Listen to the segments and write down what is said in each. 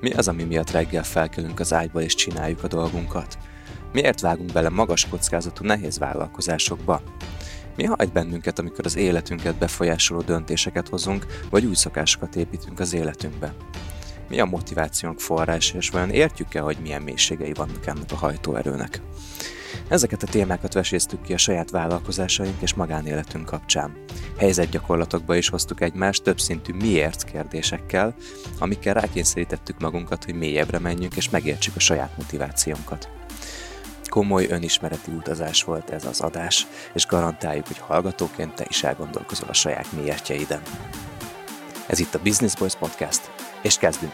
Mi az, ami miatt reggel felkelünk az ágyból és csináljuk a dolgunkat? Miért vágunk bele magas kockázatú nehéz vállalkozásokba? Mi hagy bennünket, amikor az életünket befolyásoló döntéseket hozunk, vagy új szokásokat építünk az életünkbe? Mi a motivációnk forrás, és vajon értjük-e, hogy milyen mélységei vannak ennek a hajtóerőnek? Ezeket a témákat veséztük ki a saját vállalkozásaink és magánéletünk kapcsán. Helyzetgyakorlatokba is hoztuk egymást többszintű miért kérdésekkel, amikkel rákényszerítettük magunkat, hogy mélyebbre menjünk és megértsük a saját motivációnkat. Komoly önismereti utazás volt ez az adás, és garantáljuk, hogy hallgatóként te is elgondolkozol a saját miértjeiden. Ez itt a Business Boys Podcast, és kezdünk!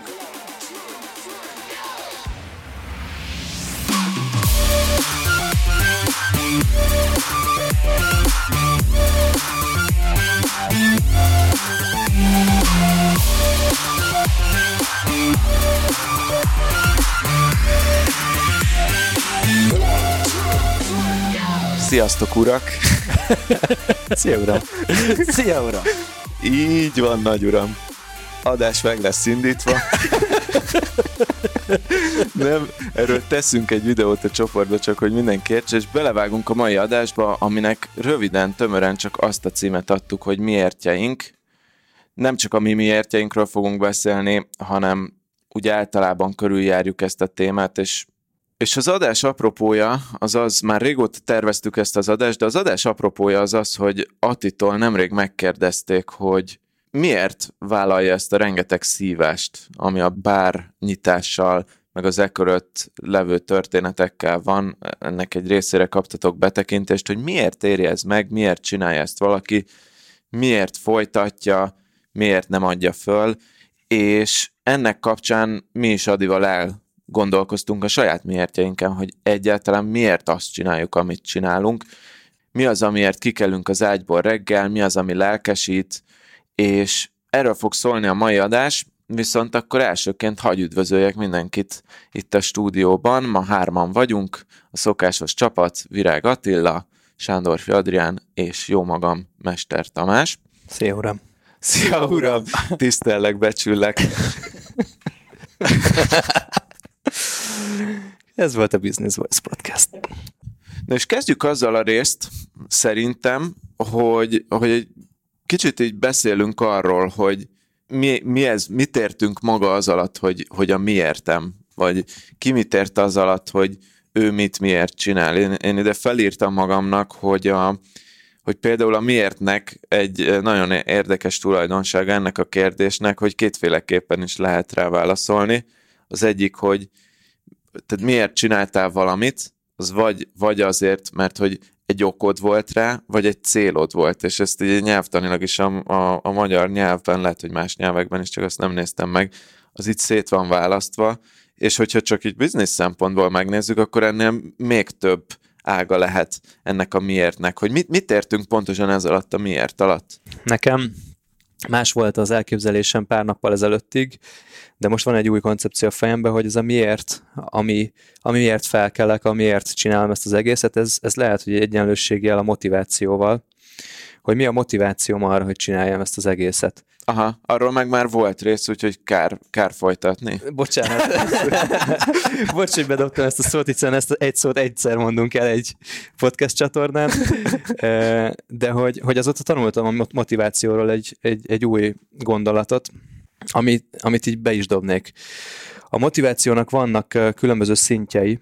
Sziasztok, urak! Szia, uram! Szia, uram! Így van, nagy uram. Adás meg lesz indítva. Nem, erről teszünk egy videót a csoportba, csak hogy mindenki értse, és belevágunk a mai adásba, aminek röviden, tömören csak azt a címet adtuk, hogy miértjeink. Nem csak a mi miértjeinkről fogunk beszélni, hanem úgy általában körüljárjuk ezt a témát, és és az adás apropója az az, már régóta terveztük ezt az adást, de az adás apropója az az, hogy Attitól nemrég megkérdezték, hogy miért vállalja ezt a rengeteg szívást, ami a bár nyitással, meg az ekörött levő történetekkel van, ennek egy részére kaptatok betekintést, hogy miért éri ez meg, miért csinálja ezt valaki, miért folytatja, miért nem adja föl, és ennek kapcsán mi is Adival el gondolkoztunk a saját miértjeinken, hogy egyáltalán miért azt csináljuk, amit csinálunk, mi az, amiért kikelünk az ágyból reggel, mi az, ami lelkesít, és erről fog szólni a mai adás, viszont akkor elsőként hagy üdvözöljek mindenkit itt a stúdióban. Ma hárman vagyunk, a szokásos csapat, Virág Attila, Sándorfi Adrián és jó magam, Mester Tamás. Szia, uram! Szia, uram! Tisztellek, becsüllek! Ez volt a Business Voice Podcast. Na és kezdjük azzal a részt, szerintem, hogy, hogy egy kicsit így beszélünk arról, hogy mi, mi ez, mit értünk maga az alatt, hogy, hogy a miértem, vagy ki mit ért az alatt, hogy ő mit miért csinál. Én, én ide felírtam magamnak, hogy a, hogy például a miértnek egy nagyon érdekes tulajdonsága ennek a kérdésnek, hogy kétféleképpen is lehet rá válaszolni. Az egyik, hogy tehát miért csináltál valamit, az vagy, vagy azért, mert hogy egy okod volt rá, vagy egy célod volt, és ezt így nyelvtanilag is a, a, a magyar nyelvben, lehet, hogy más nyelvekben is, csak azt nem néztem meg, az itt szét van választva, és hogyha csak így biznisz szempontból megnézzük, akkor ennél még több ága lehet ennek a miértnek, hogy mit, mit értünk pontosan ez alatt a miért alatt? Nekem más volt az elképzelésem pár nappal ezelőttig, de most van egy új koncepció a fejemben, hogy ez a miért, ami, ami miért felkelek, amiért csinálom ezt az egészet, ez, ez lehet, hogy egyenlőséggel a motivációval, hogy mi a motivációm arra, hogy csináljam ezt az egészet. Aha, arról meg már volt rész, úgyhogy kár, kár folytatni. Bocsánat. Bocs, hogy bedobtam ezt a szót, hiszen ezt egy szót egyszer mondunk el egy podcast csatornán. De hogy, hogy azóta tanultam a motivációról egy, egy, egy új gondolatot, amit, amit így be is dobnék. A motivációnak vannak különböző szintjei,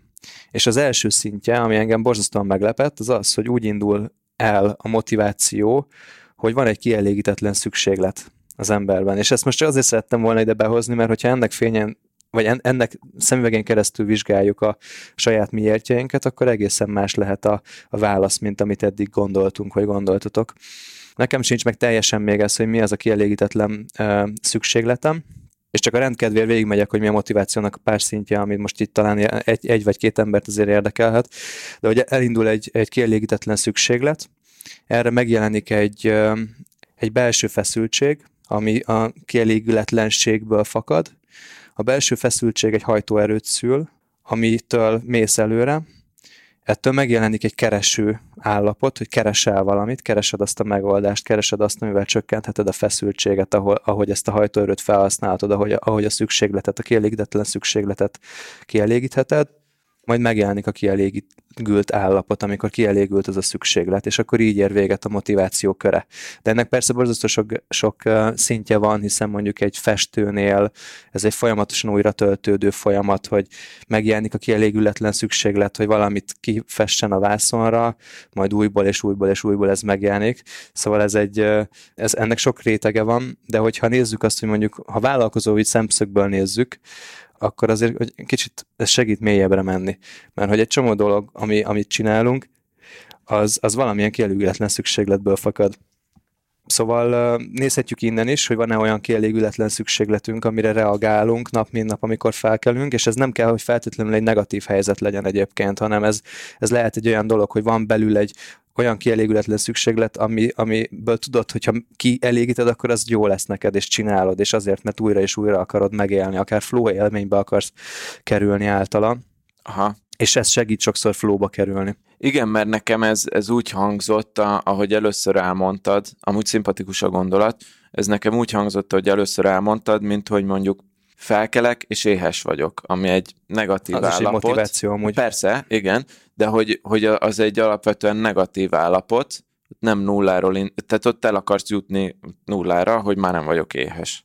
és az első szintje, ami engem borzasztóan meglepett, az az, hogy úgy indul el a motiváció, hogy van egy kielégítetlen szükséglet az emberben. És ezt most csak azért szerettem volna ide behozni, mert hogyha ennek fényen vagy ennek szemüvegén keresztül vizsgáljuk a saját miértjeinket, akkor egészen más lehet a, a válasz, mint amit eddig gondoltunk, vagy gondoltatok. Nekem sincs meg teljesen még ez, hogy mi az a kielégítetlen uh, szükségletem, és csak a rendkedvéért végigmegyek, hogy mi a motivációnak a pár szintje, amit most itt talán egy, egy vagy két embert azért érdekelhet, de hogy elindul egy, egy kielégítetlen szükséglet, erre megjelenik egy, egy belső feszültség, ami a kielégületlenségből fakad. A belső feszültség egy hajtóerőt szül, amitől mész előre, ettől megjelenik egy kereső állapot, hogy keresel valamit, keresed azt a megoldást, keresed azt, amivel csökkentheted a feszültséget, ahol, ahogy ezt a hajtóerőt felhasználhatod, ahogy, ahogy a szükségletet, a kielégítetlen szükségletet kielégítheted, majd megjelenik a kielégült állapot, amikor kielégült az a szükséglet, és akkor így ér véget a motiváció köre. De ennek persze borzasztó sok, sok szintje van, hiszen mondjuk egy festőnél ez egy folyamatosan újra töltődő folyamat, hogy megjelenik a kielégületlen szükséglet, hogy valamit kifessen a vászonra, majd újból és újból és újból ez megjelenik. Szóval ez egy, ez, ennek sok rétege van, de hogyha nézzük azt, hogy mondjuk, ha vállalkozói szemszögből nézzük, akkor azért hogy kicsit ez segít mélyebbre menni. Mert hogy egy csomó dolog, ami, amit csinálunk, az, az valamilyen kielégületlen szükségletből fakad. Szóval nézhetjük innen is, hogy van-e olyan kielégületlen szükségletünk, amire reagálunk nap mint nap, amikor felkelünk, és ez nem kell, hogy feltétlenül egy negatív helyzet legyen egyébként, hanem ez, ez lehet egy olyan dolog, hogy van belül egy olyan kielégületlen szükséglet, ami, amiből tudod, hogyha kielégíted, akkor az jó lesz neked, és csinálod, és azért, mert újra és újra akarod megélni, akár flow élménybe akarsz kerülni általa. Aha. És ez segít sokszor flowba kerülni. Igen, mert nekem ez, ez úgy hangzott, ahogy először elmondtad, amúgy szimpatikus a gondolat, ez nekem úgy hangzott, hogy először elmondtad, mint hogy mondjuk felkelek, és éhes vagyok, ami egy negatív az állapot. Is egy motiváció amúgy. Persze, igen, de hogy, hogy az egy alapvetően negatív állapot, nem nulláról, tehát ott el akarsz jutni nullára, hogy már nem vagyok éhes.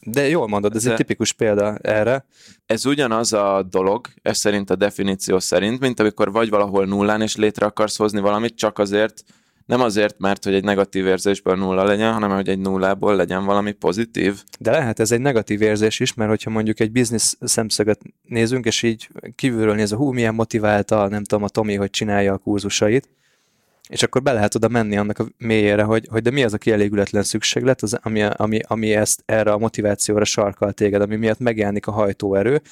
De jól mondod, ez de egy tipikus példa erre. Ez ugyanaz a dolog, ez szerint a definíció szerint, mint amikor vagy valahol nullán, és létre akarsz hozni valamit, csak azért, nem azért, mert hogy egy negatív érzésből nulla legyen, hanem hogy egy nullából legyen valami pozitív. De lehet ez egy negatív érzés is, mert hogyha mondjuk egy biznisz szemszöget nézünk, és így kívülről nézve, hú, milyen motiválta, nem tudom, a Tomi, hogy csinálja a kurzusait, és akkor be lehet oda menni annak a mélyére, hogy, hogy de mi az a kielégületlen szükséglet, az, ami, ami, ami ezt erre a motivációra sarkal téged, ami miatt megjelenik a hajtóerő,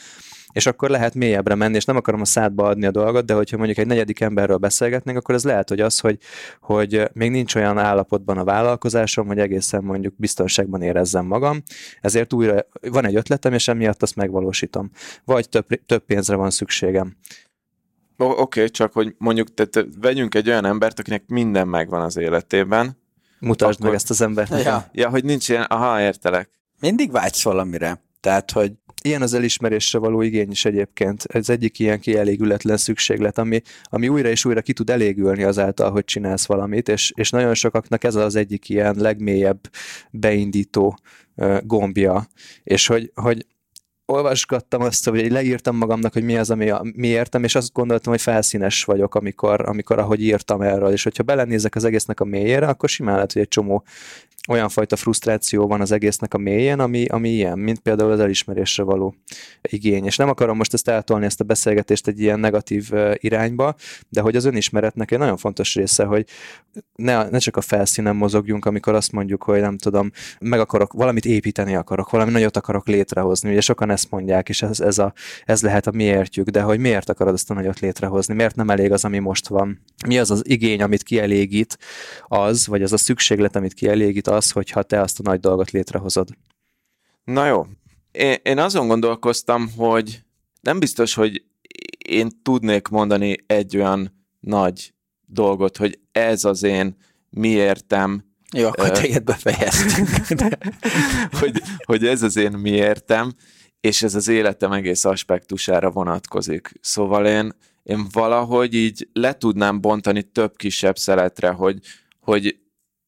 és akkor lehet mélyebbre menni, és nem akarom a szádba adni a dolgot, de hogyha mondjuk egy negyedik emberről beszélgetnénk, akkor ez lehet, hogy az, hogy, hogy még nincs olyan állapotban a vállalkozásom, hogy egészen mondjuk biztonságban érezzem magam, ezért újra van egy ötletem, és emiatt azt megvalósítom. Vagy több, több pénzre van szükségem. Oké, okay, csak hogy mondjuk tehát vegyünk egy olyan embert, akinek minden megvan az életében. Mutasd akkor... meg ezt az embert. Ja. ja, hogy nincs ilyen, aha, értelek. Mindig vágysz valamire. Tehát, hogy Ilyen az elismerésre való igény is egyébként. Ez egyik ilyen kielégületlen szükséglet, ami, ami újra és újra ki tud elégülni azáltal, hogy csinálsz valamit, és, és nagyon sokaknak ez az egyik ilyen legmélyebb beindító gombja. És hogy, hogy olvasgattam azt, hogy leírtam magamnak, hogy mi az, ami a, mi értem, és azt gondoltam, hogy felszínes vagyok, amikor, amikor ahogy írtam erről, és hogyha belenézek az egésznek a mélyére, akkor simán lehet, hogy egy csomó olyan fajta frusztráció van az egésznek a mélyén, ami, ami ilyen, mint például az elismerésre való igény. És nem akarom most ezt eltolni, ezt a beszélgetést egy ilyen negatív irányba, de hogy az önismeretnek egy nagyon fontos része, hogy ne, ne csak a felszínen mozogjunk, amikor azt mondjuk, hogy nem tudom, meg akarok, valamit építeni akarok, valami nagyot akarok létrehozni. Ugye sokan ezt mondják, és ez, ez, a, ez lehet a miértjük, de hogy miért akarod ezt a nagyot létrehozni, miért nem elég az, ami most van. Mi az az igény, amit kielégít az, vagy az a szükséglet, amit kielégít az, hogyha te azt a nagy dolgot létrehozod. Na jó. Én, én azon gondolkoztam, hogy nem biztos, hogy én tudnék mondani egy olyan nagy dolgot, hogy ez az én miértem. Jó, akkor uh, téged befejeztünk. hogy, hogy ez az én miértem, és ez az életem egész aspektusára vonatkozik. Szóval én, én valahogy így le tudnám bontani több kisebb szeletre, hogy, hogy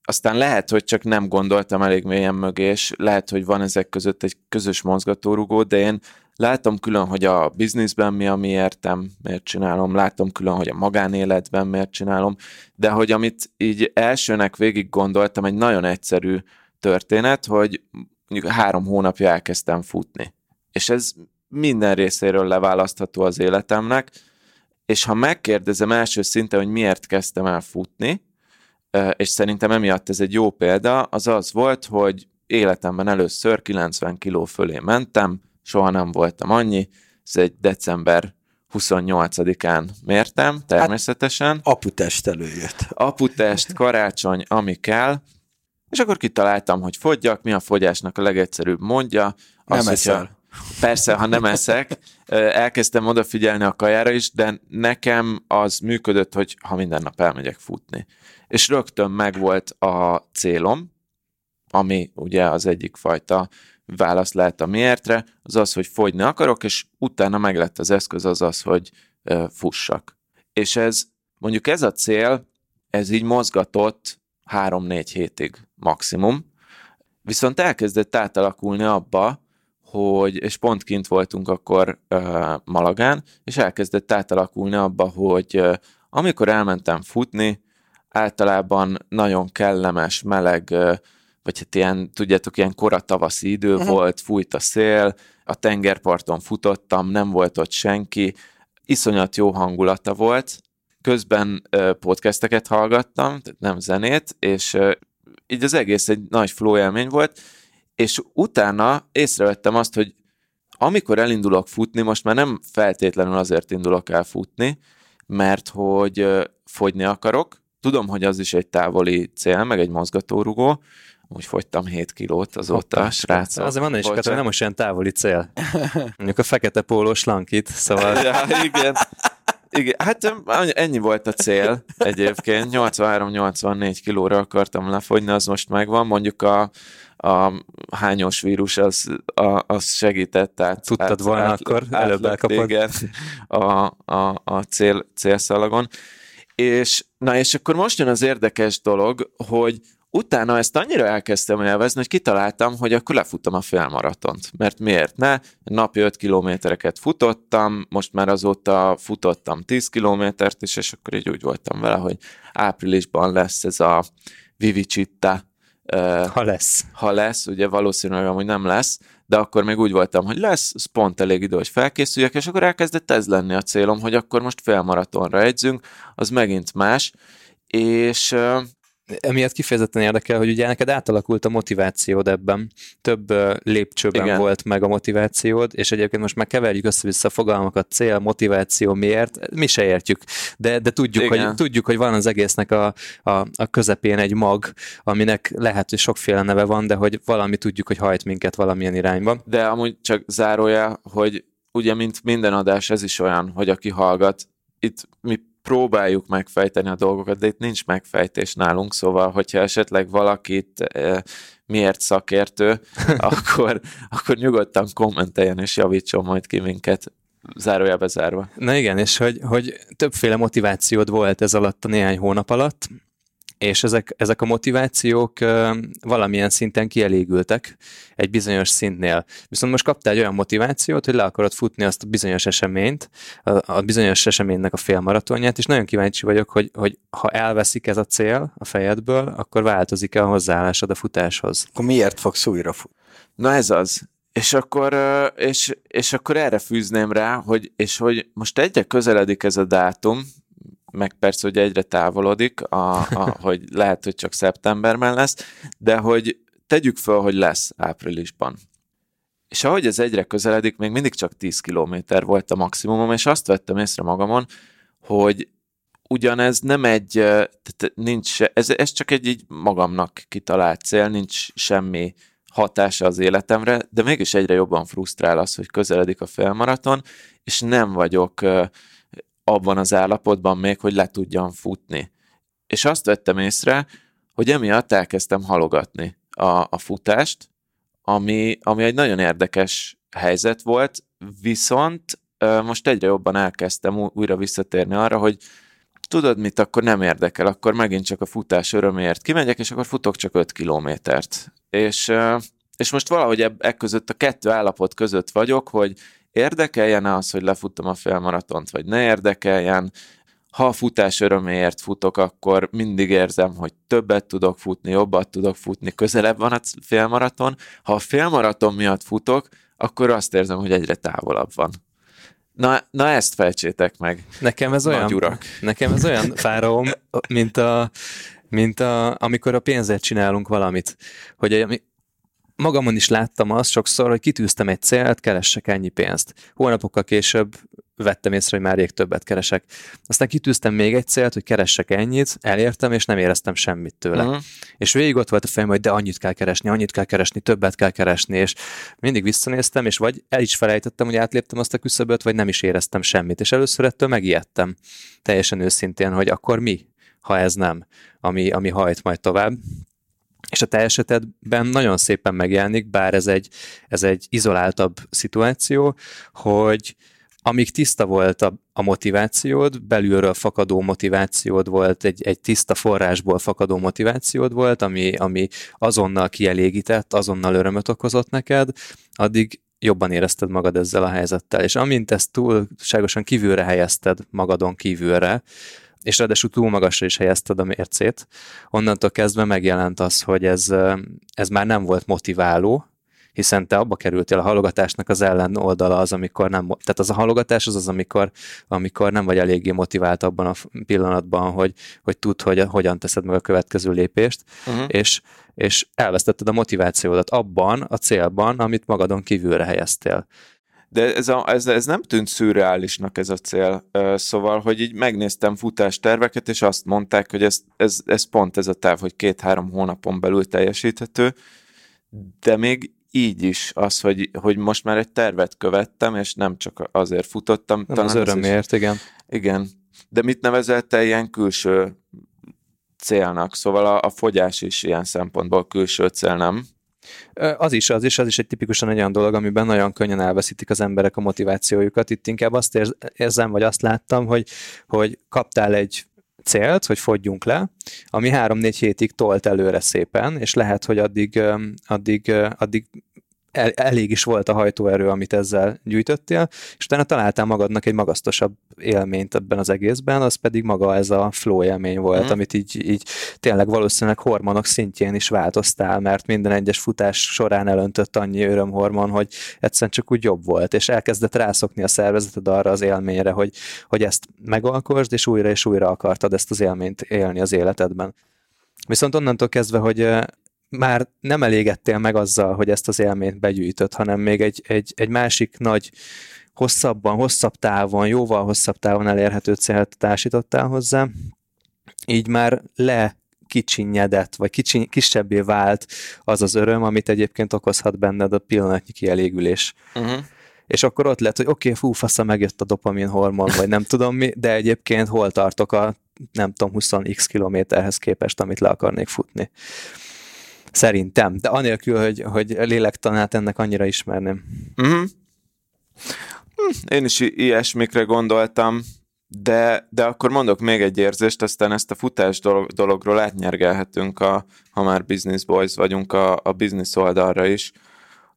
aztán lehet, hogy csak nem gondoltam elég mélyen mögé, és lehet, hogy van ezek között egy közös mozgatórugó, de én látom külön, hogy a bizniszben mi a miértem, miért csinálom, látom külön, hogy a magánéletben miért csinálom, de hogy amit így elsőnek végig gondoltam, egy nagyon egyszerű történet, hogy mondjuk három hónapja elkezdtem futni. És ez minden részéről leválasztható az életemnek, és ha megkérdezem első szinten, hogy miért kezdtem el futni, és szerintem emiatt ez egy jó példa, az az volt, hogy életemben először 90 kiló fölé mentem, soha nem voltam annyi, ez egy december 28-án mértem, természetesen. Hát, aputest előjött. Aputest, karácsony, ami kell, és akkor kitaláltam, hogy fogyjak, mi a fogyásnak a legegyszerűbb mondja. Az, nem eszel. Persze, ha nem eszek, elkezdtem odafigyelni a kajára is, de nekem az működött, hogy ha minden nap elmegyek futni. És rögtön megvolt a célom, ami ugye az egyik fajta válasz lehet a miértre, az az, hogy fogyni akarok, és utána meg lett az eszköz az az, hogy fussak. És ez, mondjuk ez a cél, ez így mozgatott három-négy hétig maximum, viszont elkezdett átalakulni abba, hogy, és pont kint voltunk akkor uh, Malagán, és elkezdett átalakulni abba, hogy uh, amikor elmentem futni, általában nagyon kellemes, meleg, uh, vagy hát ilyen, tudjátok, ilyen kora tavaszi idő uh-huh. volt, fújt a szél, a tengerparton futottam, nem volt ott senki, iszonyat jó hangulata volt, közben uh, podcasteket hallgattam, tehát nem zenét, és uh, így az egész egy nagy flow élmény volt, és utána észrevettem azt, hogy amikor elindulok futni, most már nem feltétlenül azért indulok el futni, mert hogy fogyni akarok, tudom, hogy az is egy távoli cél, meg egy mozgatórugó, úgy fogytam 7 kilót azóta, srácok. Azért mondani is, hogy nem most ilyen távoli cél. Mondjuk a fekete pólós lankit, szóval... ja, igen. Igen, hát ennyi volt a cél egyébként. 83-84 kilóra akartam lefogyni, az most megvan. Mondjuk a, a hányos vírus az, a, az segített. Tehát Tudtad át, volna át, akkor, át, előbb elkapod. Igen, a, a, a cél, célszalagon. És, na és akkor most jön az érdekes dolog, hogy utána ezt annyira elkezdtem élvezni, hogy kitaláltam, hogy akkor lefutom a félmaratont. Mert miért ne? Napi 5 kilométereket futottam, most már azóta futottam 10 kilométert is, és akkor így úgy voltam vele, hogy áprilisban lesz ez a Vivicitta. Ha lesz. Ha lesz, ugye valószínűleg amúgy nem lesz, de akkor még úgy voltam, hogy lesz, ez pont elég idő, hogy felkészüljek, és akkor elkezdett ez lenni a célom, hogy akkor most félmaratonra egyzünk, az megint más, és emiatt kifejezetten érdekel, hogy ugye neked átalakult a motivációd ebben. Több lépcsőben Igen. volt meg a motivációd, és egyébként most már keverjük össze-vissza a fogalmakat, cél, motiváció, miért, mi se értjük, de, de tudjuk, hogy, tudjuk, hogy van az egésznek a, a, a közepén egy mag, aminek lehet, hogy sokféle neve van, de hogy valami tudjuk, hogy hajt minket valamilyen irányba. De amúgy csak zárója, hogy ugye, mint minden adás, ez is olyan, hogy aki hallgat, itt mi próbáljuk megfejteni a dolgokat, de itt nincs megfejtés nálunk, szóval, hogyha esetleg valakit e, miért szakértő, akkor, akkor nyugodtan kommenteljen és javítson majd ki minket zárójelbe zárva. Na igen, és hogy, hogy többféle motivációd volt ez alatt a néhány hónap alatt, és ezek, ezek a motivációk valamilyen szinten kielégültek egy bizonyos szintnél. Viszont most kaptál egy olyan motivációt, hogy le akarod futni azt a bizonyos eseményt, a, a bizonyos eseménynek a félmaratonját, és nagyon kíváncsi vagyok, hogy, hogy ha elveszik ez a cél a fejedből, akkor változik-e a hozzáállásod a futáshoz? Akkor miért fogsz újra futni? Na ez az. És akkor, és, és akkor erre fűzném rá, hogy, és hogy most egyre közeledik ez a dátum, meg persze, hogy egyre távolodik, a, a, hogy lehet, hogy csak szeptemberben lesz, de hogy tegyük fel, hogy lesz áprilisban. És ahogy ez egyre közeledik, még mindig csak 10 kilométer volt a maximumom, és azt vettem észre magamon, hogy ugyanez nem egy, tehát nincs, ez, ez csak egy így magamnak kitalált cél, nincs semmi hatása az életemre, de mégis egyre jobban frusztrál az, hogy közeledik a felmaraton, és nem vagyok abban az állapotban még, hogy le tudjam futni. És azt vettem észre, hogy emiatt elkezdtem halogatni a, a futást, ami, ami egy nagyon érdekes helyzet volt, viszont most egyre jobban elkezdtem újra visszatérni arra, hogy tudod mit, akkor nem érdekel, akkor megint csak a futás öröméért kimegyek, és akkor futok csak 5 kilométert. És, és most valahogy e között a kettő állapot között vagyok, hogy érdekeljen az, hogy lefuttam a félmaratont, vagy ne érdekeljen. Ha a futás öröméért futok, akkor mindig érzem, hogy többet tudok futni, jobbat tudok futni, közelebb van a félmaraton. Ha a félmaraton miatt futok, akkor azt érzem, hogy egyre távolabb van. Na, na ezt fejtsétek meg. Nekem ez olyan, urak. Nekem ez olyan fáraóm, mint a, mint a, amikor a pénzért csinálunk valamit. Hogy magamon is láttam azt sokszor, hogy kitűztem egy célt, keressek ennyi pénzt. Hónapokkal később vettem észre, hogy már rég többet keresek. Aztán kitűztem még egy célt, hogy keressek ennyit, elértem, és nem éreztem semmit tőle. Uh-huh. És végig ott volt a fejem, hogy de annyit kell keresni, annyit kell keresni, többet kell keresni, és mindig visszanéztem, és vagy el is felejtettem, hogy átléptem azt a küszöböt, vagy nem is éreztem semmit. És először ettől megijedtem, teljesen őszintén, hogy akkor mi, ha ez nem, ami, ami hajt majd tovább. És a te esetedben nagyon szépen megjelenik, bár ez egy, ez egy izoláltabb szituáció, hogy amíg tiszta volt a, a motivációd, belülről fakadó motivációd volt, egy, egy tiszta forrásból fakadó motivációd volt, ami, ami azonnal kielégített, azonnal örömöt okozott neked, addig jobban érezted magad ezzel a helyzettel. És amint ezt túlságosan kívülre helyezted magadon kívülre, és ráadásul túl magasra is helyezted a mércét, onnantól kezdve megjelent az, hogy ez, ez már nem volt motiváló, hiszen te abba kerültél a halogatásnak az ellen oldala az, amikor nem, tehát az a halogatás az az, amikor, amikor nem vagy eléggé motivált abban a pillanatban, hogy, hogy tudd, hogy hogyan teszed meg a következő lépést, uh-huh. és, és elvesztetted a motivációdat abban, a célban, amit magadon kívülre helyeztél. De ez, a, ez, ez nem tűnt szürreálisnak ez a cél. Szóval, hogy így megnéztem futásterveket, és azt mondták, hogy ez, ez, ez pont ez a táv, hogy két-három hónapon belül teljesíthető, de még így is az, hogy, hogy most már egy tervet követtem, és nem csak azért futottam. Nem talán az örömért, is, igen. Igen. De mit nevezel te ilyen külső célnak? Szóval a, a fogyás is ilyen szempontból külső cél, nem? Az is, az is, az is egy tipikusan egy olyan dolog, amiben nagyon könnyen elveszítik az emberek a motivációjukat. Itt inkább azt érzem, vagy azt láttam, hogy, hogy kaptál egy célt, hogy fogyjunk le, ami három-négy hétig tolt előre szépen, és lehet, hogy addig, addig, addig el, elég is volt a hajtóerő, amit ezzel gyűjtöttél, és utána találtál magadnak egy magasztosabb élményt ebben az egészben, az pedig maga ez a flow élmény volt, mm. amit így, így tényleg valószínűleg hormonok szintjén is változtál, mert minden egyes futás során elöntött annyi örömhormon, hogy egyszerűen csak úgy jobb volt, és elkezdett rászokni a szervezeted arra az élményre, hogy, hogy ezt megalkosd, és újra és újra akartad ezt az élményt élni az életedben. Viszont onnantól kezdve, hogy már nem elégettél meg azzal, hogy ezt az élményt begyűjtött, hanem még egy, egy, egy másik nagy, hosszabban, hosszabb távon, jóval hosszabb távon elérhető célt társítottál hozzá, így már le kicsinyedett, vagy kicsi, kisebbé vált az az öröm, amit egyébként okozhat benned a pillanatnyi kielégülés. Uh-huh. És akkor ott lett, hogy oké, okay, fú, fasza, megjött a dopamin hormon, vagy nem tudom mi, de egyébként hol tartok a nem tudom, 20x kilométerhez képest, amit le akarnék futni. Szerintem, de anélkül, hogy, hogy lélektanát ennek annyira ismerném. Mm-hmm. Én is ilyesmikre gondoltam, de, de akkor mondok még egy érzést, aztán ezt a futás dolog, dologról átnyergelhetünk, a, ha már business boys vagyunk a, a business oldalra is,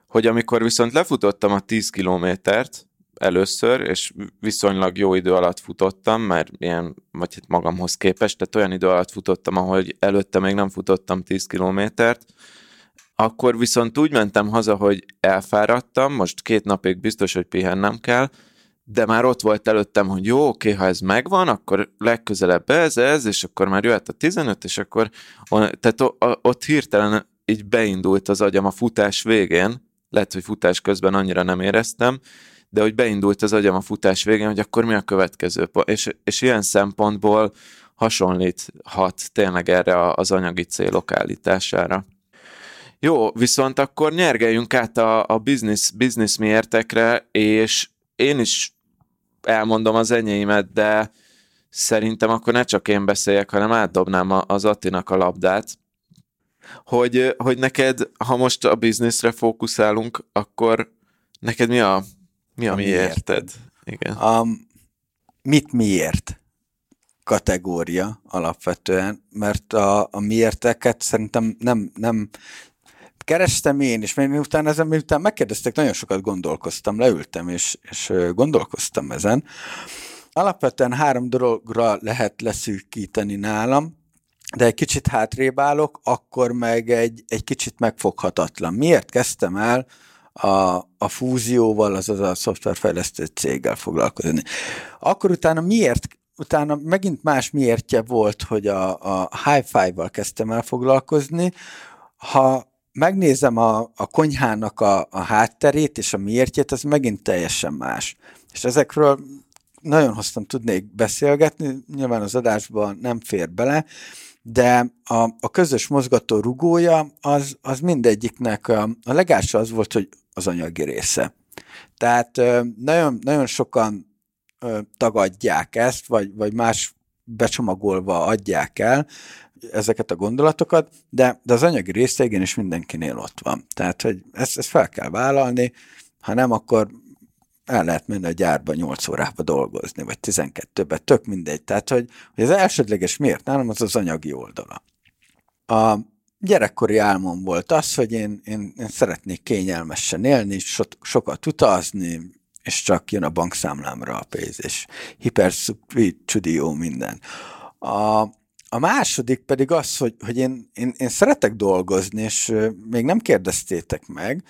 hogy amikor viszont lefutottam a 10 kilométert, először, és viszonylag jó idő alatt futottam, mert ilyen, vagy hát magamhoz képest, tehát olyan idő alatt futottam, ahol előtte még nem futottam 10 kilométert, akkor viszont úgy mentem haza, hogy elfáradtam, most két napig biztos, hogy pihennem kell, de már ott volt előttem, hogy jó, oké, ha ez megvan, akkor legközelebb ez, ez, és akkor már jöhet a 15, és akkor tehát ott hirtelen így beindult az agyam a futás végén, lehet, hogy futás közben annyira nem éreztem, de hogy beindult az agyam a futás végén, hogy akkor mi a következő. És, és ilyen szempontból hasonlíthat tényleg erre az anyagi célok állítására. Jó, viszont akkor nyergeljünk át a, a business, business miértekre, és én is elmondom az enyémet, de szerintem akkor ne csak én beszéljek, hanem átdobnám az Attinak a labdát, hogy, hogy neked, ha most a bizniszre fókuszálunk, akkor neked mi a mi a, a miérted? Igen. A mit miért kategória alapvetően, mert a, a miérteket szerintem nem, nem kerestem én is, mert miután ezen, miután megkérdeztek, nagyon sokat gondolkoztam, leültem és, és gondolkoztam ezen. Alapvetően három dologra lehet leszűkíteni nálam, de egy kicsit hátrébb állok, akkor meg egy, egy kicsit megfoghatatlan. Miért kezdtem el a, a fúzióval, azaz a szoftverfejlesztő céggel foglalkozni. Akkor utána miért utána megint más miértje volt, hogy a, a hi-fi-val kezdtem el foglalkozni. Ha megnézem a, a konyhának a, a hátterét és a miértjét, az megint teljesen más. És ezekről nagyon hosszan tudnék beszélgetni, nyilván az adásban nem fér bele, de a, a közös mozgató rugója az, az mindegyiknek a, a legelső az volt, hogy az anyagi része. Tehát nagyon, nagyon sokan tagadják ezt, vagy, vagy más becsomagolva adják el ezeket a gondolatokat, de, de az anyagi része igenis mindenkinél ott van. Tehát, hogy ezt, ezt fel kell vállalni, ha nem, akkor el lehet menni a gyárba 8 órába dolgozni, vagy 12-be, tök mindegy. Tehát, hogy, hogy az elsődleges miért nálam az az anyagi oldala. A gyerekkori álmom volt az, hogy én, én, én szeretnék kényelmesen élni, so, sokat utazni, és csak jön a bankszámlámra a pénz, és csudi jó minden. A, a második pedig az, hogy, hogy én, én, én szeretek dolgozni, és még nem kérdeztétek meg,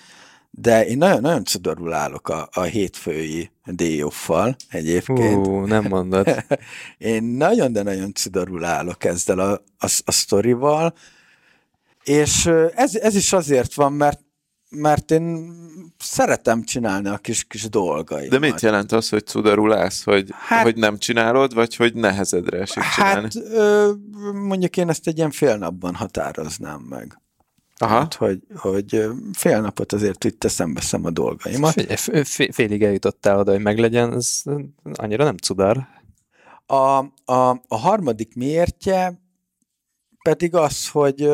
de én nagyon-nagyon cudorul állok a, a hétfői déjoffal egyébként. Hú, nem mondod. én nagyon, de nagyon cudorul állok ezzel a, a, a sztorival, és ez, ez is azért van, mert mert én szeretem csinálni a kis, kis dolgaimat. De mit jelent az, hogy cudarulás, hogy, hát, hogy nem csinálod, vagy hogy nehezedre esik csinálni? Hát ö, mondjuk én ezt egy ilyen fél napban határoznám meg. Aha. Hát, hogy, hogy fél napot azért itt teszem, veszem a dolgaimat. Figyelj, félig eljutottál oda, hogy meglegyen, ez annyira nem cudar. A, a, a harmadik miértje pedig az, hogy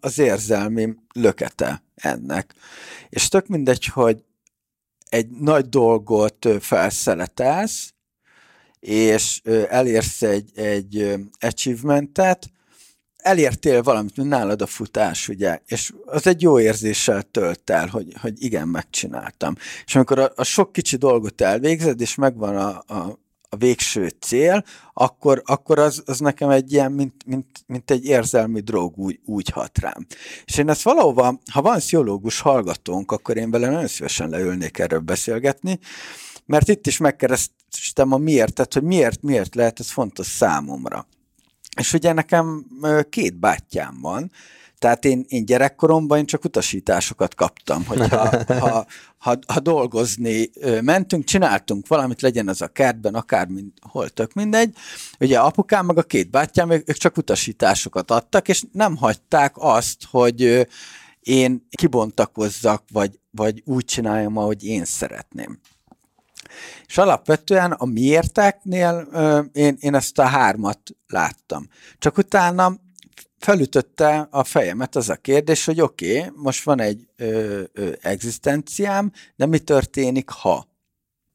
az érzelmi lökete ennek. És tök mindegy, hogy egy nagy dolgot felszeletelsz, és elérsz egy, egy achievementet, elértél valamit, mint nálad a futás, ugye, és az egy jó érzéssel tölt el, hogy, hogy igen, megcsináltam. És amikor a, a sok kicsi dolgot elvégzed, és megvan a, a, a végső cél, akkor, akkor az, az nekem egy ilyen, mint, mint, mint egy érzelmi drog úgy, úgy hat rám. És én ezt valahova, ha van sziológus hallgatónk, akkor én vele nagyon szívesen leülnék erről beszélgetni, mert itt is megkerestem a miért, tehát hogy miért, miért lehet ez fontos számomra. És ugye nekem két bátyám van, tehát én, én gyerekkoromban én csak utasításokat kaptam, hogy ha, ha, ha, ha dolgozni mentünk, csináltunk valamit, legyen az a kertben, akár mind, hol tök mindegy. Ugye apukám meg a két bátyám, ők csak utasításokat adtak, és nem hagyták azt, hogy én kibontakozzak, vagy, vagy úgy csináljam, ahogy én szeretném. És alapvetően a miérteknél én, én ezt a hármat láttam. Csak utána felütötte a fejemet az a kérdés, hogy oké, okay, most van egy ö, ö, egzisztenciám, de mi történik, ha?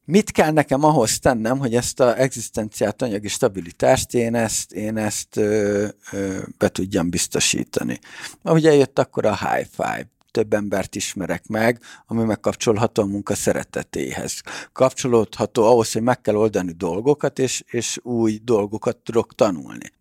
Mit kell nekem ahhoz tennem, hogy ezt a egzisztenciát, anyagi stabilitást én ezt, én ezt ö, ö, be tudjam biztosítani? Ahogy eljött akkor a high five több embert ismerek meg, ami megkapcsolható a munka szeretetéhez. Kapcsolódható ahhoz, hogy meg kell oldani dolgokat, és, és új dolgokat tudok tanulni.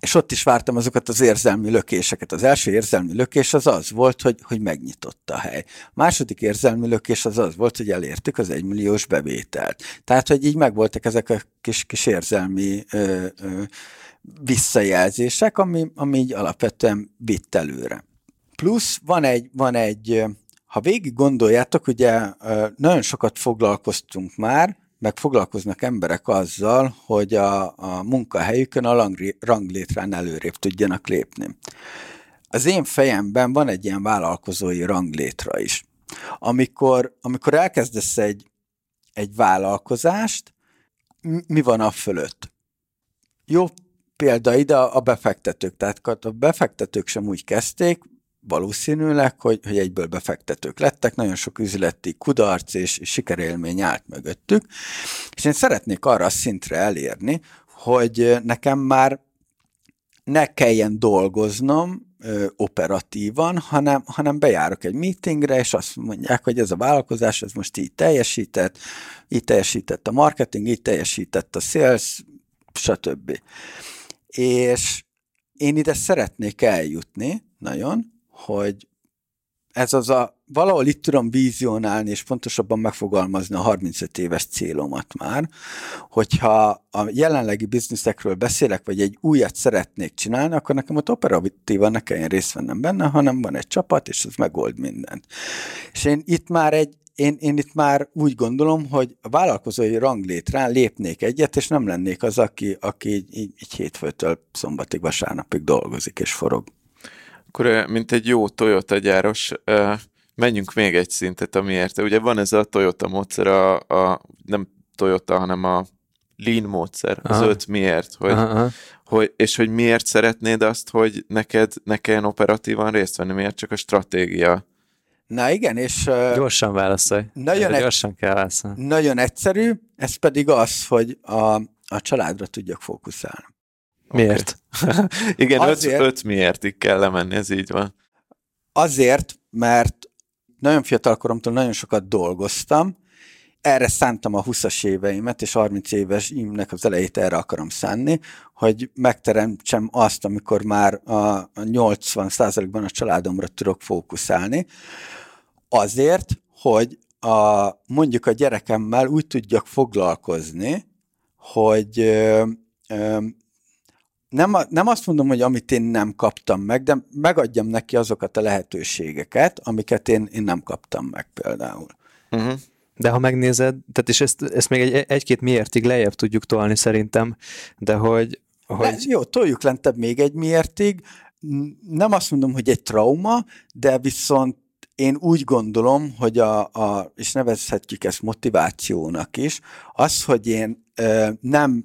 És ott is vártam azokat az érzelmi lökéseket. Az első érzelmi lökés az az volt, hogy, hogy megnyitott a hely. A második érzelmi lökés az az volt, hogy elértük az egymilliós bevételt. Tehát, hogy így megvoltak ezek a kis, kis érzelmi ö, ö, visszajelzések, ami, ami így alapvetően vitt előre. Plusz van egy, van egy, ha végig gondoljátok, ugye nagyon sokat foglalkoztunk már, meg foglalkoznak emberek azzal, hogy a, a munkahelyükön a ranglétrán előrébb tudjanak lépni. Az én fejemben van egy ilyen vállalkozói ranglétra is. Amikor, amikor elkezdesz egy, egy vállalkozást, mi van a fölött? Jó példa ide a befektetők. Tehát a befektetők sem úgy kezdték, valószínűleg, hogy, hogy egyből befektetők lettek, nagyon sok üzleti kudarc és sikerélmény állt mögöttük, és én szeretnék arra a szintre elérni, hogy nekem már ne kelljen dolgoznom ö, operatívan, hanem, hanem bejárok egy meetingre, és azt mondják, hogy ez a vállalkozás, ez most így teljesített, így teljesített a marketing, így teljesített a sales, stb. És én ide szeretnék eljutni, nagyon, hogy ez az a, valahol itt tudom vízionálni, és pontosabban megfogalmazni a 35 éves célomat már, hogyha a jelenlegi bizniszekről beszélek, vagy egy újat szeretnék csinálni, akkor nekem ott operatívan ne kelljen részt vennem benne, hanem van egy csapat, és az megold mindent. És én itt már egy, én, én itt már úgy gondolom, hogy a vállalkozói ranglétrán lépnék egyet, és nem lennék az, aki, aki így, így, így hétfőtől szombatig, vasárnapig dolgozik és forog. Akkor, mint egy jó Toyota gyáros, menjünk még egy szintet, amiért. Ugye van ez a Toyota módszer, a, a nem Toyota, hanem a lean módszer, az Aha. öt miért, hogy, Aha. hogy, és hogy miért szeretnéd azt, hogy neked ne kelljen operatívan részt venni, miért csak a stratégia Na igen, és... Gyorsan válaszolj. Nagyon egy, gyorsan kell válaszolni. Nagyon egyszerű, ez pedig az, hogy a, a családra tudjak fókuszálni. Miért? Okay. igen, azért, öt, öt miértig kell lemenni, ez így van. Azért, mert nagyon fiatal koromtól nagyon sokat dolgoztam, erre szántam a 20-as éveimet, és 30 éves imnek az elejét erre akarom szánni, hogy megteremtsem azt, amikor már a 80%-ban a családomra tudok fókuszálni, azért, hogy a, mondjuk a gyerekemmel úgy tudjak foglalkozni, hogy ö, ö, nem, nem azt mondom, hogy amit én nem kaptam meg, de megadjam neki azokat a lehetőségeket, amiket én, én nem kaptam meg például. Uh-huh. De ha megnézed, tehát és ezt, ezt még egy, egy-két miértig lejjebb tudjuk tolni szerintem, de hogy... hogy... De, jó, toljuk lentebb még egy miértig. Nem azt mondom, hogy egy trauma, de viszont én úgy gondolom, hogy a, a és nevezhetjük ezt motivációnak is, az, hogy én ö, nem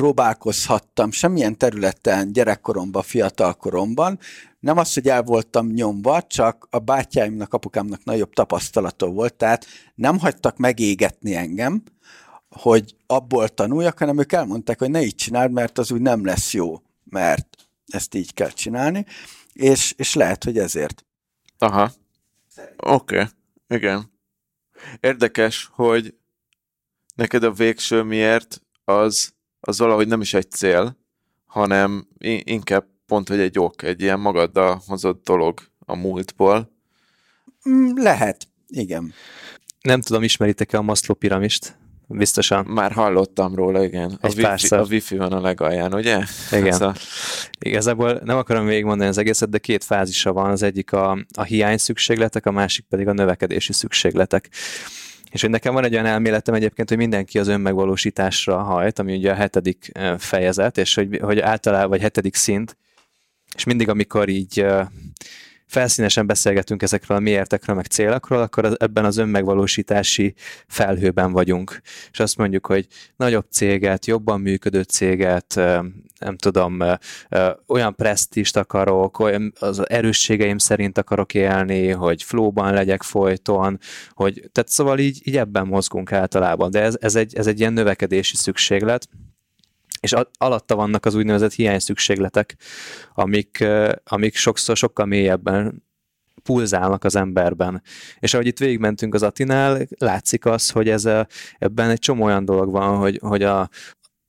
próbálkozhattam semmilyen területen gyerekkoromban, fiatalkoromban, nem az, hogy el voltam nyomva, csak a bátyáimnak, apukámnak nagyobb tapasztalata volt, tehát nem hagytak megégetni engem, hogy abból tanuljak, hanem ők elmondták, hogy ne így csináld, mert az úgy nem lesz jó, mert ezt így kell csinálni, és, és lehet, hogy ezért. Aha. Oké, okay. igen. Érdekes, hogy neked a végső miért az, az valahogy nem is egy cél, hanem inkább pont, hogy egy ok, egy ilyen magaddal hozott dolog a múltból. Mm, lehet, igen. Nem tudom, ismeritek-e a Maslow piramist? Biztosan. Már hallottam róla, igen. A wifi, a wifi van a legalján, ugye? Igen. a... Igazából nem akarom végigmondani az egészet, de két fázisa van. Az egyik a, a hiány szükségletek, a másik pedig a növekedési szükségletek. És hogy nekem van egy olyan elméletem egyébként, hogy mindenki az önmegvalósításra hajt, ami ugye a hetedik fejezet, és hogy, hogy általában, vagy hetedik szint, és mindig, amikor így felszínesen beszélgetünk ezekről a miértekről, meg célokról, akkor ebben az önmegvalósítási felhőben vagyunk. És azt mondjuk, hogy nagyobb céget, jobban működő céget, nem tudom, olyan presztist akarok, olyan az erősségeim szerint akarok élni, hogy flóban legyek folyton, hogy, tehát szóval így, így ebben mozgunk általában, de ez, ez, egy, ez egy ilyen növekedési szükséglet, és alatta vannak az úgynevezett hiány szükségletek, amik, amik sokszor sokkal mélyebben pulzálnak az emberben. És ahogy itt végigmentünk az Atinál, látszik az, hogy ez a, ebben egy csomó olyan dolog van, hogy, hogy a,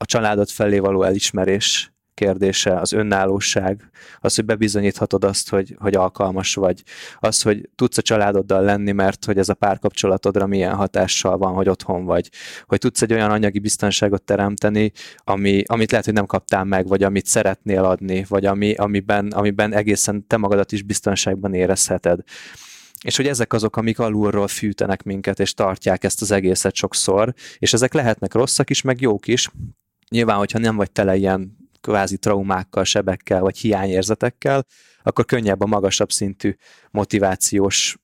a családot felé való elismerés kérdése, az önállóság, az, hogy bebizonyíthatod azt, hogy, hogy alkalmas vagy, az, hogy tudsz a családoddal lenni, mert hogy ez a párkapcsolatodra milyen hatással van, hogy otthon vagy, hogy tudsz egy olyan anyagi biztonságot teremteni, ami, amit lehet, hogy nem kaptál meg, vagy amit szeretnél adni, vagy ami, amiben, amiben egészen te magadat is biztonságban érezheted. És hogy ezek azok, amik alulról fűtenek minket, és tartják ezt az egészet sokszor, és ezek lehetnek rosszak is, meg jók is, Nyilván, hogyha nem vagy tele ilyen kvázi traumákkal, sebekkel vagy hiányérzetekkel, akkor könnyebb a magasabb szintű motivációs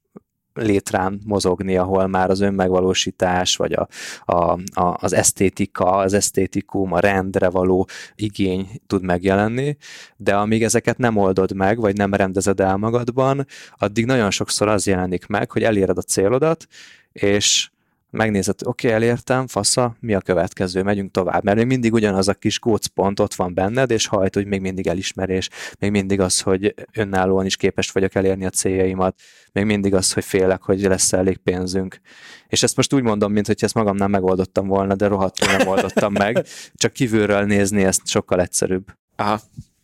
létrán mozogni, ahol már az önmegvalósítás, vagy a, a, a, az esztétika, az esztétikum, a rendre való igény tud megjelenni, de amíg ezeket nem oldod meg, vagy nem rendezed el magadban, addig nagyon sokszor az jelenik meg, hogy eléred a célodat, és megnézed, oké, okay, elértem, fasza, mi a következő, megyünk tovább, mert még mindig ugyanaz a kis gócpont ott van benned, és hajt, hogy még mindig elismerés, még mindig az, hogy önállóan is képes vagyok elérni a céljaimat, még mindig az, hogy félek, hogy lesz elég pénzünk. És ezt most úgy mondom, mint hogy ezt magam nem megoldottam volna, de rohadtul nem oldottam meg, csak kívülről nézni ezt sokkal egyszerűbb. Aha.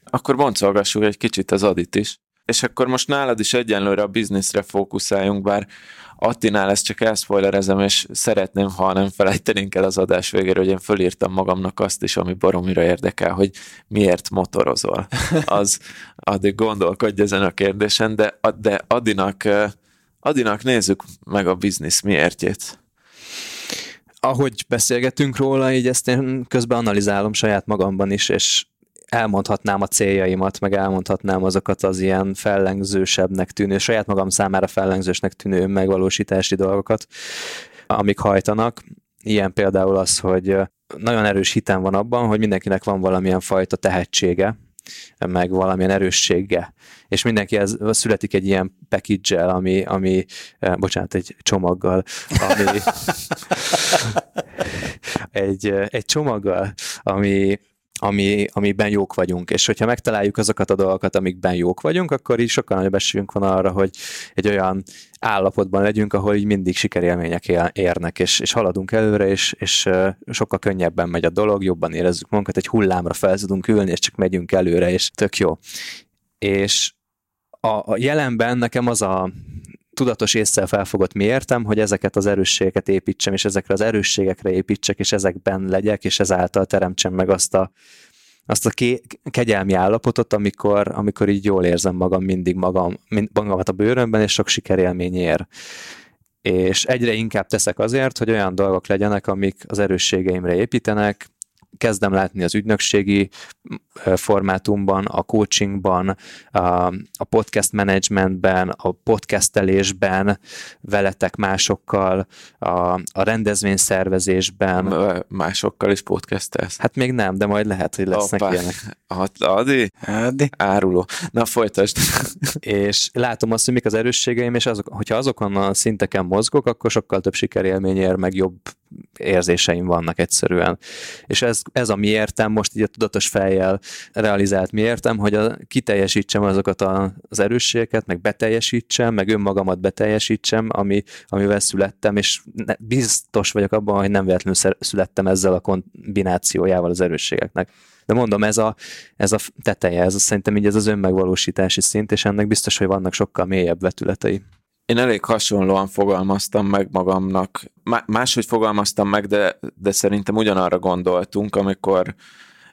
Akkor boncolgassuk egy kicsit az adit is. És akkor most nálad is egyenlőre a bizniszre fókuszáljunk, bár Attinál ezt csak elszpoilerezem, és szeretném, ha nem felejtenénk el az adás végére, hogy én fölírtam magamnak azt is, ami baromira érdekel, hogy miért motorozol. Az addig gondolkodj ezen a kérdésen, de, de Adinak, Adinak nézzük meg a biznisz miértjét ahogy beszélgetünk róla, így ezt én közben analizálom saját magamban is, és elmondhatnám a céljaimat, meg elmondhatnám azokat az ilyen fellengzősebbnek tűnő, saját magam számára fellengzősnek tűnő megvalósítási dolgokat, amik hajtanak. Ilyen például az, hogy nagyon erős hitem van abban, hogy mindenkinek van valamilyen fajta tehetsége, meg valamilyen erőssége. És mindenki ez, születik egy ilyen package ami, ami bocsánat, egy csomaggal, ami egy, egy csomaggal, ami, ami, amiben jók vagyunk, és hogyha megtaláljuk azokat a dolgokat, amikben jók vagyunk, akkor is sokkal nagyobb esélyünk van arra, hogy egy olyan állapotban legyünk, ahol így mindig sikerélmények érnek, és, és haladunk előre, és, és sokkal könnyebben megy a dolog, jobban érezzük magunkat, egy hullámra fel tudunk ülni, és csak megyünk előre, és tök jó. És a, a jelenben nekem az a tudatos észre felfogott mi értem, hogy ezeket az erősségeket építsem, és ezekre az erősségekre építsek, és ezekben legyek, és ezáltal teremtsem meg azt a, azt a ké- kegyelmi állapotot, amikor, amikor így jól érzem magam mindig magam, mind, magamat a bőrömben, és sok sikerélmény ér. És egyre inkább teszek azért, hogy olyan dolgok legyenek, amik az erősségeimre építenek, kezdem látni az ügynökségi formátumban, a coachingban, a podcast managementben, a podcastelésben, veletek másokkal, a, a rendezvényszervezésben. Másokkal is podcastelsz? Hát még nem, de majd lehet, hogy lesznek Opa. ilyenek. Adi? Adi? Áruló. Na folytasd. és látom azt, hogy mik az erősségeim, és azok, hogyha azokon a szinteken mozgok, akkor sokkal több sikerélmény ér, meg jobb érzéseim vannak egyszerűen. És ez, ez a miértem, most így a tudatos fejjel realizált miértem, hogy a, kiteljesítsem azokat a, az erősségeket, meg beteljesítsem, meg önmagamat beteljesítsem, ami, amivel születtem, és ne, biztos vagyok abban, hogy nem véletlenül születtem ezzel a kombinációjával az erősségeknek. De mondom, ez a, ez a teteje, ez a, szerintem így ez az önmegvalósítási szint, és ennek biztos, hogy vannak sokkal mélyebb vetületei. Én elég hasonlóan fogalmaztam meg magamnak. Máshogy fogalmaztam meg, de, de szerintem ugyanarra gondoltunk, amikor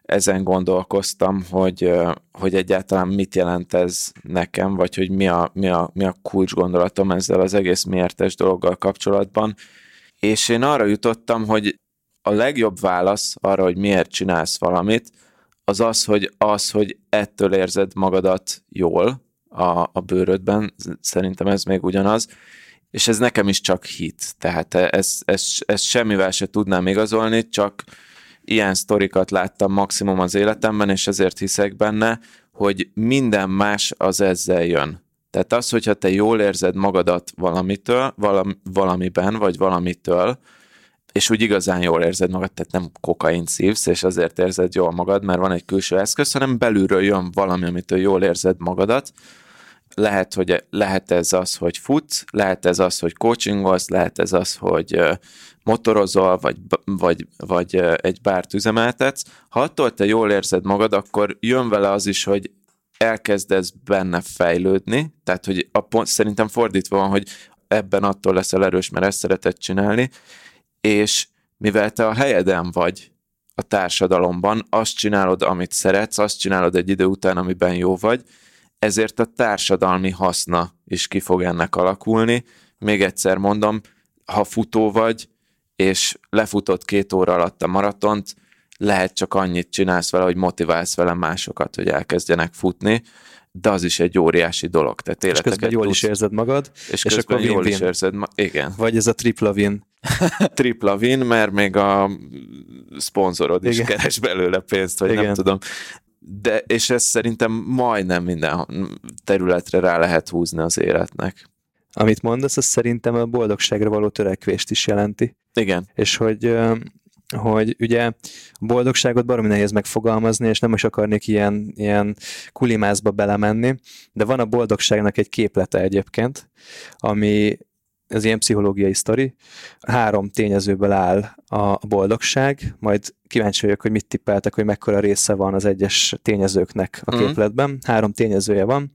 ezen gondolkoztam, hogy, hogy egyáltalán mit jelent ez nekem, vagy hogy mi a, mi a, mi a kulcs gondolatom ezzel az egész miértes dologgal kapcsolatban. És én arra jutottam, hogy a legjobb válasz arra, hogy miért csinálsz valamit, az az, hogy az, hogy ettől érzed magadat jól, a, a bőrödben, szerintem ez még ugyanaz, és ez nekem is csak hit, tehát ez, ez, ez semmivel se tudnám igazolni, csak ilyen sztorikat láttam maximum az életemben, és ezért hiszek benne, hogy minden más az ezzel jön. Tehát az, hogyha te jól érzed magadat valamitől, valami, valamiben, vagy valamitől, és úgy igazán jól érzed magad, tehát nem kokain szívsz, és azért érzed jól magad, mert van egy külső eszköz, hanem belülről jön valami, amitől jól érzed magadat, lehet, hogy lehet ez az, hogy futsz, lehet ez az, hogy coachingolsz, lehet ez az, hogy motorozol, vagy, vagy, vagy egy bárt üzemeltetsz. Ha attól te jól érzed magad, akkor jön vele az is, hogy elkezdesz benne fejlődni, tehát hogy a pont, szerintem fordítva van, hogy ebben attól leszel erős, mert ezt szereted csinálni, és mivel te a helyeden vagy a társadalomban, azt csinálod, amit szeretsz, azt csinálod egy idő után, amiben jó vagy, ezért a társadalmi haszna is ki fog ennek alakulni. Még egyszer mondom, ha futó vagy, és lefutott két óra alatt a maratont, lehet csak annyit csinálsz vele, hogy motiválsz vele másokat, hogy elkezdjenek futni, de az is egy óriási dolog. Tehát és közben jól is érzed magad, és, és akkor jól is érzed magad. Igen. Vagy ez a tripla win. tripla win, mert még a szponzorod is Igen. keres belőle pénzt, vagy Igen. nem tudom de, és ez szerintem majdnem minden területre rá lehet húzni az életnek. Amit mondasz, az szerintem a boldogságra való törekvést is jelenti. Igen. És hogy hogy ugye a boldogságot baromi nehéz megfogalmazni, és nem is akarnék ilyen, ilyen kulimászba belemenni, de van a boldogságnak egy képlete egyébként, ami ez ilyen pszichológiai sztori. Három tényezőből áll a boldogság, majd kíváncsi vagyok, hogy mit tippeltek, hogy mekkora része van az egyes tényezőknek a képletben. Három tényezője van.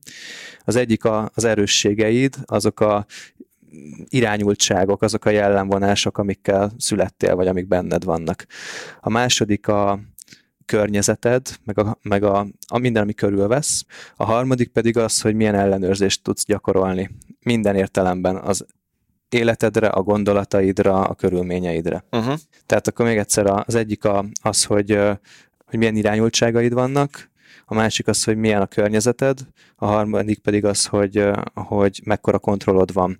Az egyik a, az erősségeid, azok a irányultságok, azok a jellemvonások, amikkel születtél, vagy amik benned vannak. A második a környezeted, meg, a, meg a, a minden, ami körülvesz. A harmadik pedig az, hogy milyen ellenőrzést tudsz gyakorolni minden értelemben az életedre, a gondolataidra, a körülményeidre. Uh-huh. Tehát akkor még egyszer az egyik a, az, hogy, hogy milyen irányultságaid vannak, a másik az, hogy milyen a környezeted, a harmadik pedig az, hogy, hogy mekkora kontrollod van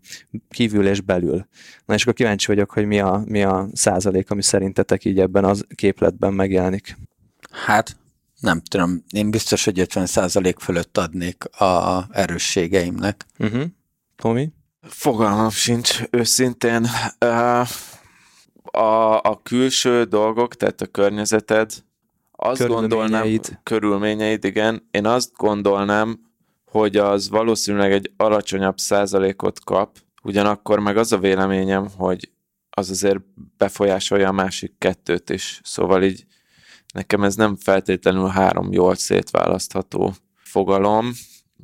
kívül és belül. Na és akkor kíváncsi vagyok, hogy mi a, mi a százalék, ami szerintetek így ebben a képletben megjelenik. Hát nem tudom, én biztos, hogy 50 százalék fölött adnék a erősségeimnek. Uh-huh. Tomi? Fogalmam sincs, őszintén. A, a külső dolgok, tehát a környezeted, azt gondolnám, körülményeid, igen, én azt gondolnám, hogy az valószínűleg egy alacsonyabb százalékot kap, ugyanakkor meg az a véleményem, hogy az azért befolyásolja a másik kettőt is. Szóval így nekem ez nem feltétlenül három jól szétválasztható fogalom.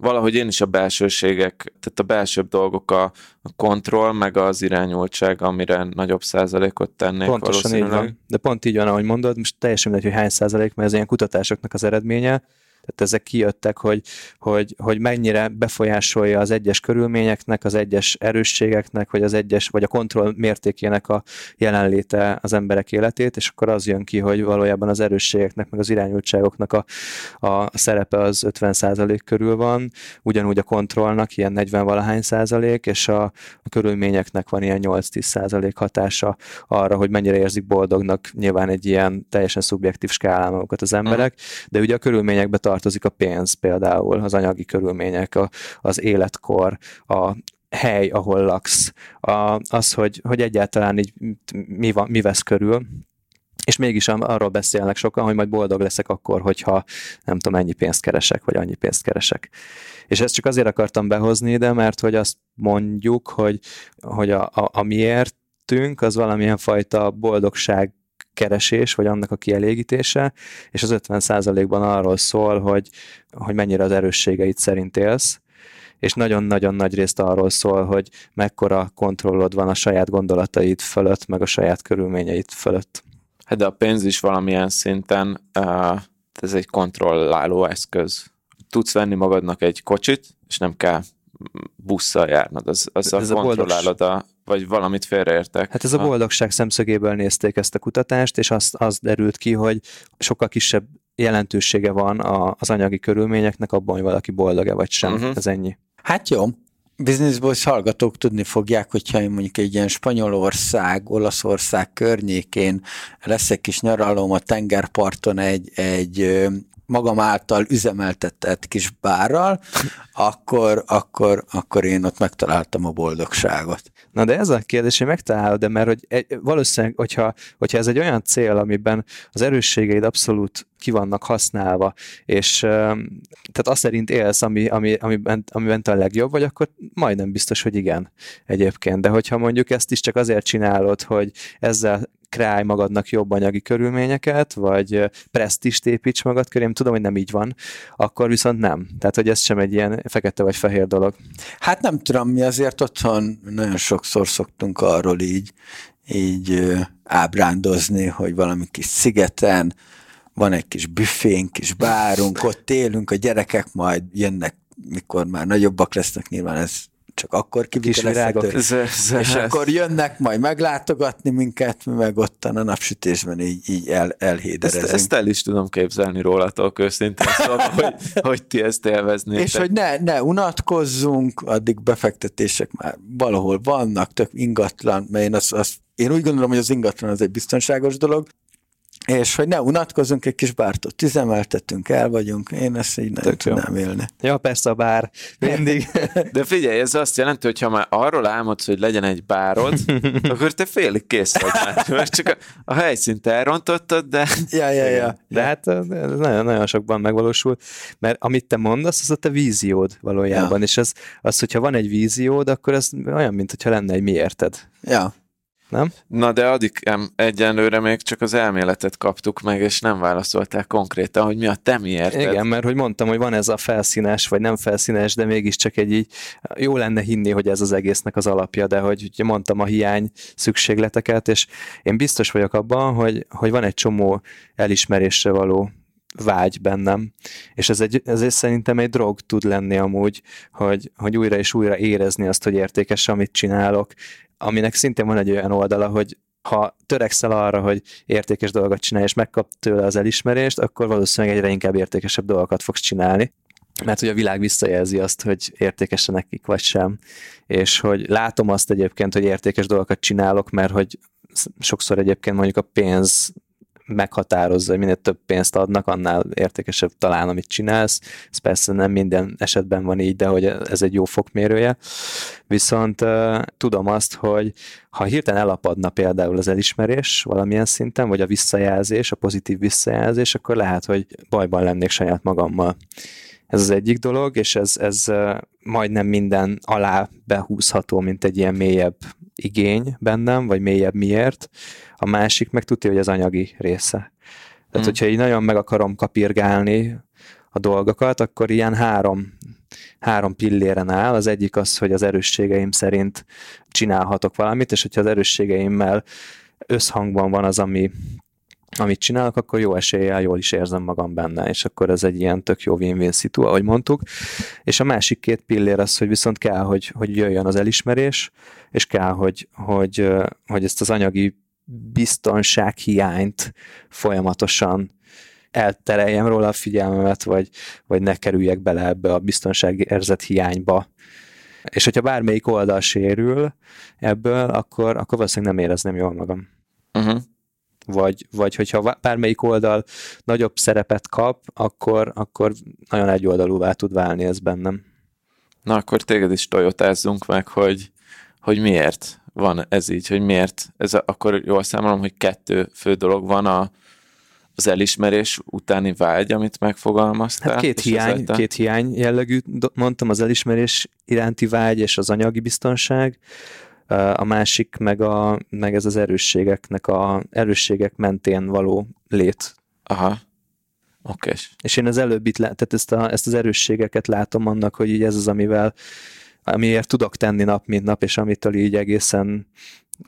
Valahogy én is a belsőségek, tehát a belsőbb dolgok a, a kontroll, meg az irányultság, amire nagyobb százalékot tennék Pontosan így van. De pont így van, ahogy mondod, most teljesen mindegy, hogy hány százalék, mert ez ilyen kutatásoknak az eredménye, tehát ezek kijöttek, hogy, hogy, hogy mennyire befolyásolja az egyes körülményeknek, az egyes erősségeknek, vagy az egyes, vagy a kontroll mértékének a jelenléte az emberek életét, és akkor az jön ki, hogy valójában az erősségeknek, meg az irányultságoknak a, a szerepe az 50% körül van, ugyanúgy a kontrollnak ilyen 40 valahány százalék, és a, a körülményeknek van ilyen 8-10 százalék hatása arra, hogy mennyire érzik boldognak nyilván egy ilyen teljesen szubjektív skálán magukat az emberek, de ugye a körülményekbe tartozik a pénz például, az anyagi körülmények, a, az életkor, a hely, ahol laksz, a, az, hogy, hogy egyáltalán így mi, van, mi vesz körül, és mégis arról beszélnek sokan, hogy majd boldog leszek akkor, hogyha nem tudom, ennyi pénzt keresek, vagy annyi pénzt keresek. És ezt csak azért akartam behozni ide, mert hogy azt mondjuk, hogy, hogy a, a, a miértünk az valamilyen fajta boldogság keresés, vagy annak a kielégítése, és az 50%-ban arról szól, hogy, hogy mennyire az erősségeit szerint élsz, és nagyon-nagyon nagy részt arról szól, hogy mekkora kontrollod van a saját gondolataid fölött, meg a saját körülményeid fölött. Hát de a pénz is valamilyen szinten, uh, ez egy kontrolláló eszköz. Tudsz venni magadnak egy kocsit, és nem kell busszal járnod, az, az ez a kontrollálod a, vagy valamit félreértek. Hát ez a boldogság szemszögéből nézték ezt a kutatást, és azt, az derült ki, hogy sokkal kisebb jelentősége van a, az anyagi körülményeknek abban, hogy valaki boldog-e vagy sem. Uh-huh. Ez ennyi. Hát jó. Business Boys hallgatók tudni fogják, hogyha én mondjuk egy ilyen Spanyolország, Olaszország környékén lesz egy kis nyaralom a tengerparton egy, egy magam által üzemeltetett kis bárral, akkor, akkor, akkor én ott megtaláltam a boldogságot. Na de ez a kérdés, hogy megtalálod, de mert hogy egy, valószínűleg, hogyha, hogyha ez egy olyan cél, amiben az erősségeid abszolút ki vannak használva, és tehát azt szerint élsz, ami, ami, amiben, amiben te a legjobb vagy, akkor majdnem biztos, hogy igen egyébként. De hogyha mondjuk ezt is csak azért csinálod, hogy ezzel kreálj magadnak jobb anyagi körülményeket, vagy presztist építs magad köré, én tudom, hogy nem így van, akkor viszont nem. Tehát, hogy ez sem egy ilyen fekete vagy fehér dolog. Hát nem tudom, mi azért otthon nagyon sokszor szoktunk arról így, így ábrándozni, hogy valami kis szigeten van egy kis büfénk, kis bárunk, ott élünk, a gyerekek majd jönnek, mikor már nagyobbak lesznek, nyilván ez csak akkor kivitelezhető. És akkor jönnek majd meglátogatni minket, mi meg ottan a napsütésben így, így el, elhéderezünk. Ezt, ezt el is tudom képzelni rólatok őszintén, szóval, hogy, hogy ti ezt élveznétek. És hogy ne, ne unatkozzunk, addig befektetések már valahol vannak, tök ingatlan, mert én, az, az, én úgy gondolom, hogy az ingatlan az egy biztonságos dolog, és hogy ne unatkozunk, egy kis bártot üzemeltetünk, el vagyunk, én ezt így nem Tök jó. tudnám élni. Ja, persze a bár, mindig. De figyelj, ez azt jelenti, hogy ha már arról álmodsz, hogy legyen egy bárod, akkor te félig kész vagy már. Mert csak a, a helyszínt elrontottad, de... Ja, ja, ja. De hát ez nagyon, nagyon sokban megvalósul, mert amit te mondasz, az a te víziód valójában, Ja. és az, az, hogyha van egy víziód, akkor ez olyan, mint hogyha lenne egy miérted. ja. Nem? Na de addig egyenlőre még csak az elméletet kaptuk meg, és nem válaszolták konkrétan, hogy mi a te miérted. Igen, mert hogy mondtam, hogy van ez a felszínes, vagy nem felszínes, de mégiscsak egy így, jó lenne hinni, hogy ez az egésznek az alapja, de hogy ugye mondtam a hiány szükségleteket, és én biztos vagyok abban, hogy, hogy van egy csomó elismerésre való vágy bennem, és ez, egy, ez szerintem egy drog tud lenni amúgy, hogy, hogy újra és újra érezni azt, hogy értékes, amit csinálok, aminek szintén van egy olyan oldala, hogy ha törekszel arra, hogy értékes dolgot csinálj, és megkap tőle az elismerést, akkor valószínűleg egyre inkább értékesebb dolgokat fogsz csinálni. Mert hogy a világ visszajelzi azt, hogy értékes nekik vagy sem. És hogy látom azt egyébként, hogy értékes dolgokat csinálok, mert hogy sokszor egyébként mondjuk a pénz meghatározza, hogy minél több pénzt adnak, annál értékesebb talán, amit csinálsz. Ez persze nem minden esetben van így, de hogy ez egy jó fokmérője. Viszont tudom azt, hogy ha hirtelen elapadna például az elismerés valamilyen szinten, vagy a visszajelzés, a pozitív visszajelzés, akkor lehet, hogy bajban lennék saját magammal. Ez az egyik dolog, és ez, ez majdnem minden alá behúzható, mint egy ilyen mélyebb igény bennem, vagy mélyebb miért. A másik meg tudja, hogy az anyagi része. Tehát, Hmm. hogyha így nagyon meg akarom kapirgálni a dolgokat, akkor ilyen három, három pilléren áll. Az egyik az, hogy az erősségeim szerint csinálhatok valamit, és hogyha az erősségeimmel összhangban van az, ami, amit csinálok, akkor jó eséllyel jól is érzem magam benne, és akkor ez egy ilyen tök jó win-win szitu, ahogy mondtuk. És a másik két pillér az, hogy viszont kell, hogy, hogy jöjjön az elismerés, és kell, hogy, hogy, hogy ezt az anyagi biztonsághiányt folyamatosan eltereljem róla a figyelmemet, vagy, vagy ne kerüljek bele ebbe a biztonságérzet hiányba. És hogyha bármelyik oldal sérül ebből, akkor, akkor valószínűleg nem érezném jól magam. Uh-huh. Vagy, vagy hogyha bármelyik oldal nagyobb szerepet kap, akkor, akkor nagyon egyoldalúvá tud válni ez bennem. Na akkor téged is toyotázzunk meg, hogy, hogy miért van ez így, hogy miért. Ez a, akkor jól számolom, hogy kettő fő dolog van a, az elismerés utáni vágy, amit megfogalmaztál. Hát két hiány, ezáltal- két hiány jellegű, mondtam, az elismerés iránti vágy és az anyagi biztonság, a másik meg, a, meg ez az erősségeknek a erősségek mentén való lét. Aha. Oké. És én az előbbit, tehát ezt, a, ezt az erősségeket látom annak, hogy így ez az, amivel amiért tudok tenni nap, mint nap, és amitől így egészen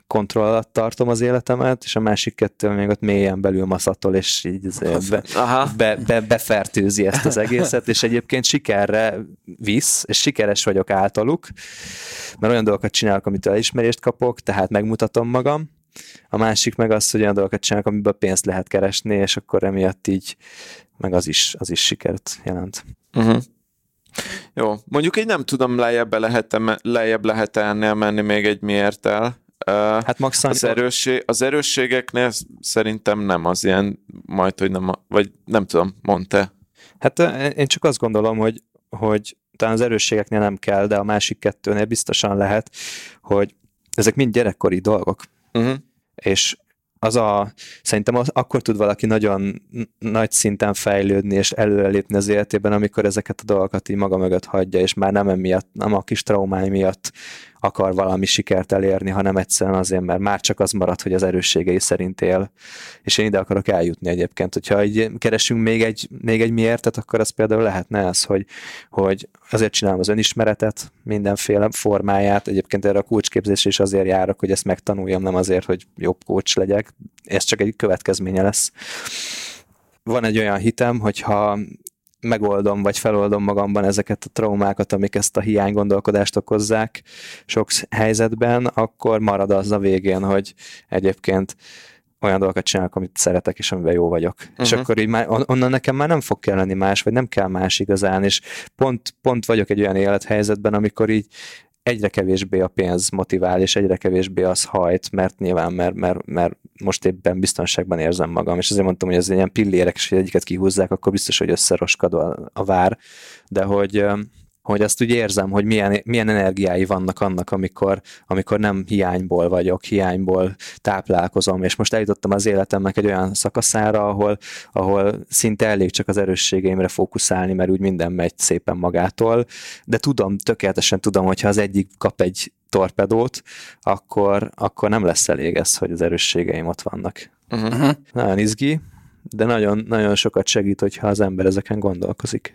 kontroll alatt tartom az életemet, és a másik kettő még ott mélyen belül maszatol, és így be, be, be, befertőzi ezt az egészet, és egyébként sikerre visz, és sikeres vagyok általuk, mert olyan dolgokat csinálok, amitől elismerést kapok, tehát megmutatom magam. A másik meg az, hogy olyan dolgokat csinálok, amiből pénzt lehet keresni, és akkor emiatt így meg az is, az is sikert jelent. Uh-huh. Jó, mondjuk így nem tudom, lejjebb lehet, lejjebb lehet ennél menni még egy miért el. Hát max az, erősség, az erősségeknél szerintem nem az ilyen, majd, hogy nem, vagy nem tudom, mondta. Hát én csak azt gondolom, hogy, hogy talán az erősségeknél nem kell, de a másik kettőnél biztosan lehet, hogy ezek mind gyerekkori dolgok. Uh-huh. és az a, szerintem az, akkor tud valaki nagyon nagy szinten fejlődni és előrelépni az életében, amikor ezeket a dolgokat így maga mögött hagyja, és már nem emiatt, nem a kis traumái miatt akar valami sikert elérni, hanem egyszerűen azért, mert már csak az marad, hogy az erősségei szerint él. És én ide akarok eljutni egyébként. Hogyha így keresünk még egy, még egy miértet, akkor az például lehetne az, hogy, hogy azért csinálom az önismeretet, mindenféle formáját. Egyébként erre a kulcsképzés is azért járok, hogy ezt megtanuljam, nem azért, hogy jobb coach legyek. Ez csak egy következménye lesz. Van egy olyan hitem, hogyha megoldom, vagy feloldom magamban ezeket a traumákat, amik ezt a hiány gondolkodást okozzák sok helyzetben, akkor marad az a végén, hogy egyébként olyan dolgokat csinálok, amit szeretek, és amiben jó vagyok. Uh-huh. És Mhm. akkor így már, on- onnan nekem már nem fog kelleni más, vagy nem kell más igazán, és pont, pont vagyok egy olyan élethelyzetben, amikor így egyre kevésbé a pénz motivál, és egyre kevésbé az hajt, mert nyilván, mert, mert, mert most éppen biztonságban érzem magam, és azért mondtam, hogy ez ilyen pillérek, és hogy egyiket kihúzzák, akkor biztos, hogy összeroskad a, a vár, de hogy hogy azt úgy érzem, hogy milyen, milyen energiái vannak annak, amikor, amikor nem hiányból vagyok, hiányból táplálkozom, és most eljutottam az életemnek egy olyan szakaszára, ahol, ahol szinte elég csak az erősségeimre fókuszálni, mert úgy minden megy szépen magától, de tudom, tökéletesen tudom, hogyha az egyik kap egy torpedót, akkor, akkor nem lesz elég ez, hogy az erősségeim ott vannak. Uh-huh. Nagyon izgi, de nagyon, nagyon sokat segít, hogyha az ember ezeken gondolkozik.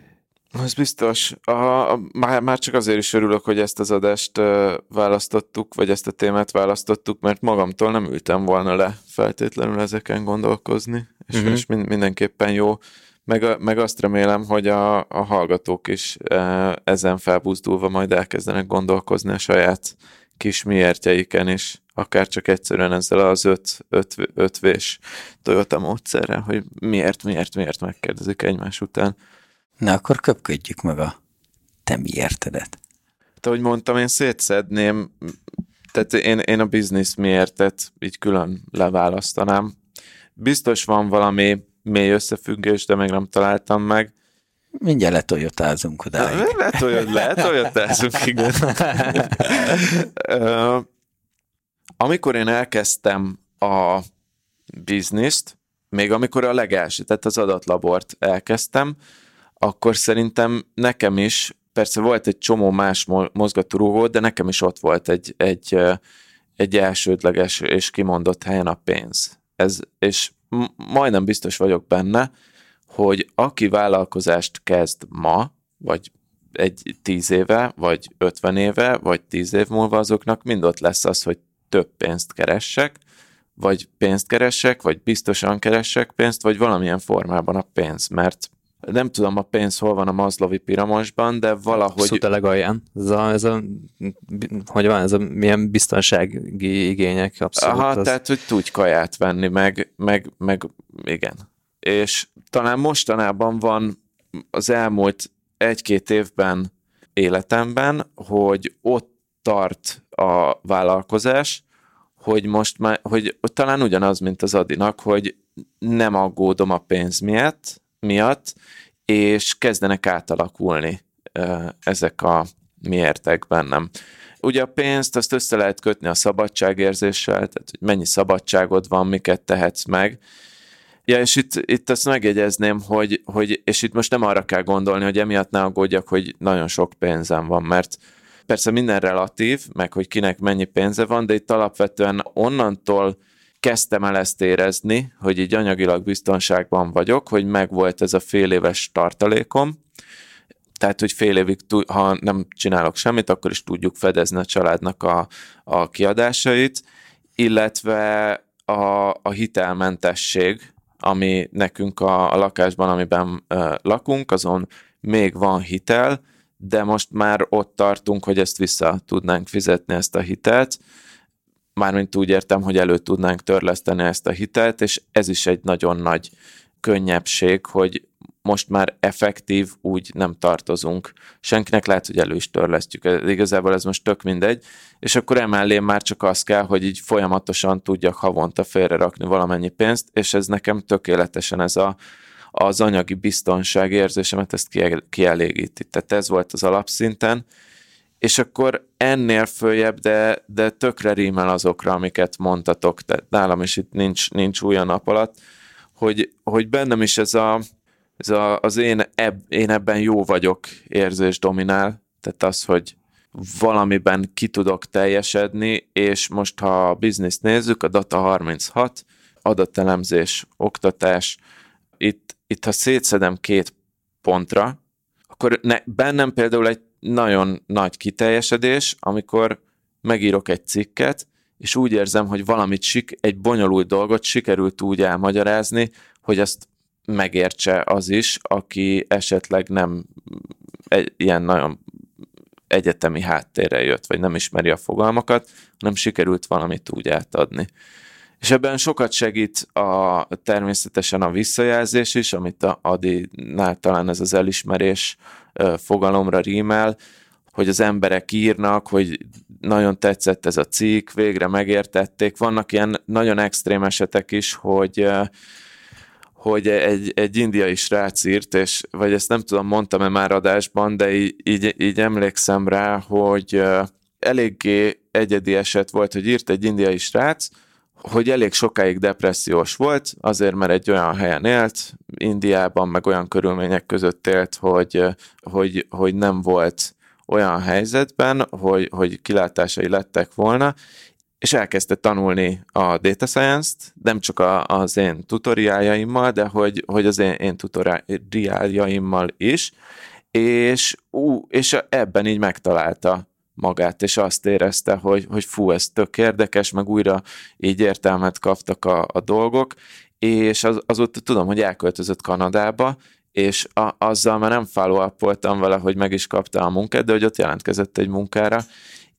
Az biztos. A, a, már, már csak azért is örülök, hogy ezt az adást uh, választottuk, vagy ezt a témát választottuk, mert magamtól nem ültem volna le feltétlenül ezeken gondolkozni, és, uh-huh. és mind, mindenképpen jó. Meg, meg azt remélem, hogy a, a hallgatók is uh, ezen felbuzdulva majd elkezdenek gondolkozni a saját kis miértjeiken is, akár csak egyszerűen ezzel az öt, öt, ötvés Toyota módszerrel, hogy miért, miért, miért megkérdezik egymás után. Na akkor köpködjük meg a te miértedet. Hát, ahogy mondtam, én szétszedném, tehát én, én a biznisz miértet így külön leválasztanám. Biztos van valami mély összefüggés, de még nem találtam meg. Mindjárt letoljotázunk odáig. Letoljot, letoljotázunk, igen. amikor én elkezdtem a bizniszt, még amikor a legelső, tehát az adatlabort elkezdtem, akkor szerintem nekem is, persze volt egy csomó más mozgatórugó, de nekem is ott volt egy, egy, egy elsődleges és kimondott helyen a pénz. Ez, és majdnem biztos vagyok benne, hogy aki vállalkozást kezd ma, vagy egy tíz éve, vagy ötven éve, vagy tíz év múlva azoknak mind ott lesz az, hogy több pénzt keressek, vagy pénzt keresek, vagy biztosan keresek pénzt, vagy valamilyen formában a pénz, mert nem tudom a pénz hol van a Mazlovi piramosban, de valahogy... Abszolút a legalján. Ez a, ez a, hogy van, ez a milyen biztonsági igények abszolút. Aha, az... tehát, hogy tudj kaját venni, meg, meg, meg igen. És talán mostanában van az elmúlt egy-két évben életemben, hogy ott tart a vállalkozás, hogy most már, hogy talán ugyanaz, mint az Adinak, hogy nem aggódom a pénz miatt, miatt, és kezdenek átalakulni ezek a miértek bennem. Ugye a pénzt azt össze lehet kötni a szabadságérzéssel, tehát hogy mennyi szabadságod van, miket tehetsz meg. Ja, és itt, itt azt megjegyezném, hogy, hogy, és itt most nem arra kell gondolni, hogy emiatt ne aggódjak, hogy nagyon sok pénzem van, mert persze minden relatív, meg hogy kinek mennyi pénze van, de itt alapvetően onnantól kezdtem el ezt érezni, hogy így anyagilag biztonságban vagyok, hogy megvolt ez a fél éves tartalékom, tehát, hogy fél évig, ha nem csinálok semmit, akkor is tudjuk fedezni a családnak a, a kiadásait, illetve a, a hitelmentesség, ami nekünk a, a lakásban, amiben uh, lakunk, azon még van hitel, de most már ott tartunk, hogy ezt vissza tudnánk fizetni, ezt a hitelt, mármint úgy értem, hogy elő tudnánk törleszteni ezt a hitelt, és ez is egy nagyon nagy könnyebbség, hogy most már effektív úgy nem tartozunk. Senkinek lehet, hogy elő is törlesztjük. Igazából ez most tök mindegy. És akkor emellé már csak az kell, hogy így folyamatosan tudjak havonta félrerakni valamennyi pénzt, és ez nekem tökéletesen ez a, az anyagi biztonság érzésemet ezt kielégíti. Tehát ez volt az alapszinten, és akkor ennél följebb, de, de tökre rímel azokra, amiket mondtatok, tehát nálam is itt nincs, nincs új a nap alatt, hogy, hogy bennem is ez, a, ez a, az én, eb, én ebben jó vagyok érzés dominál, tehát az, hogy valamiben ki tudok teljesedni, és most ha a bizniszt nézzük, a Data 36, adatelemzés, oktatás, itt, itt ha szétszedem két pontra, akkor ne, bennem például egy nagyon nagy kiteljesedés, amikor megírok egy cikket, és úgy érzem, hogy valamit egy bonyolult dolgot sikerült úgy elmagyarázni, hogy ezt megértse az is, aki esetleg nem egy, ilyen nagyon egyetemi háttérrel jött, vagy nem ismeri a fogalmakat, hanem sikerült valamit úgy átadni. És ebben sokat segít a, természetesen a visszajelzés is, amit a Adi-nál talán ez az elismerés fogalomra rímel, hogy az emberek írnak, hogy nagyon tetszett ez a cikk, végre megértették. Vannak ilyen nagyon extrém esetek is, hogy hogy egy, egy indiai srác írt, és, vagy ezt nem tudom, mondtam-e már adásban, de így, így, így emlékszem rá, hogy eléggé egyedi eset volt, hogy írt egy indiai srác, hogy elég sokáig depressziós volt, azért mert egy olyan helyen élt, Indiában, meg olyan körülmények között élt, hogy, hogy, hogy nem volt olyan helyzetben, hogy, hogy kilátásai lettek volna, és elkezdte tanulni a data science-t, nem csak a, az én tutoriáljaimmal, de hogy, hogy az én, én tutoriáljaimmal is, és, ú, és ebben így megtalálta magát, és azt érezte, hogy, hogy fú, ez tök érdekes, meg újra így értelmet kaptak a, a dolgok, és az, azóta tudom, hogy elköltözött Kanadába, és a, azzal már nem follow voltam vele, hogy meg is kapta a munkát, de hogy ott jelentkezett egy munkára,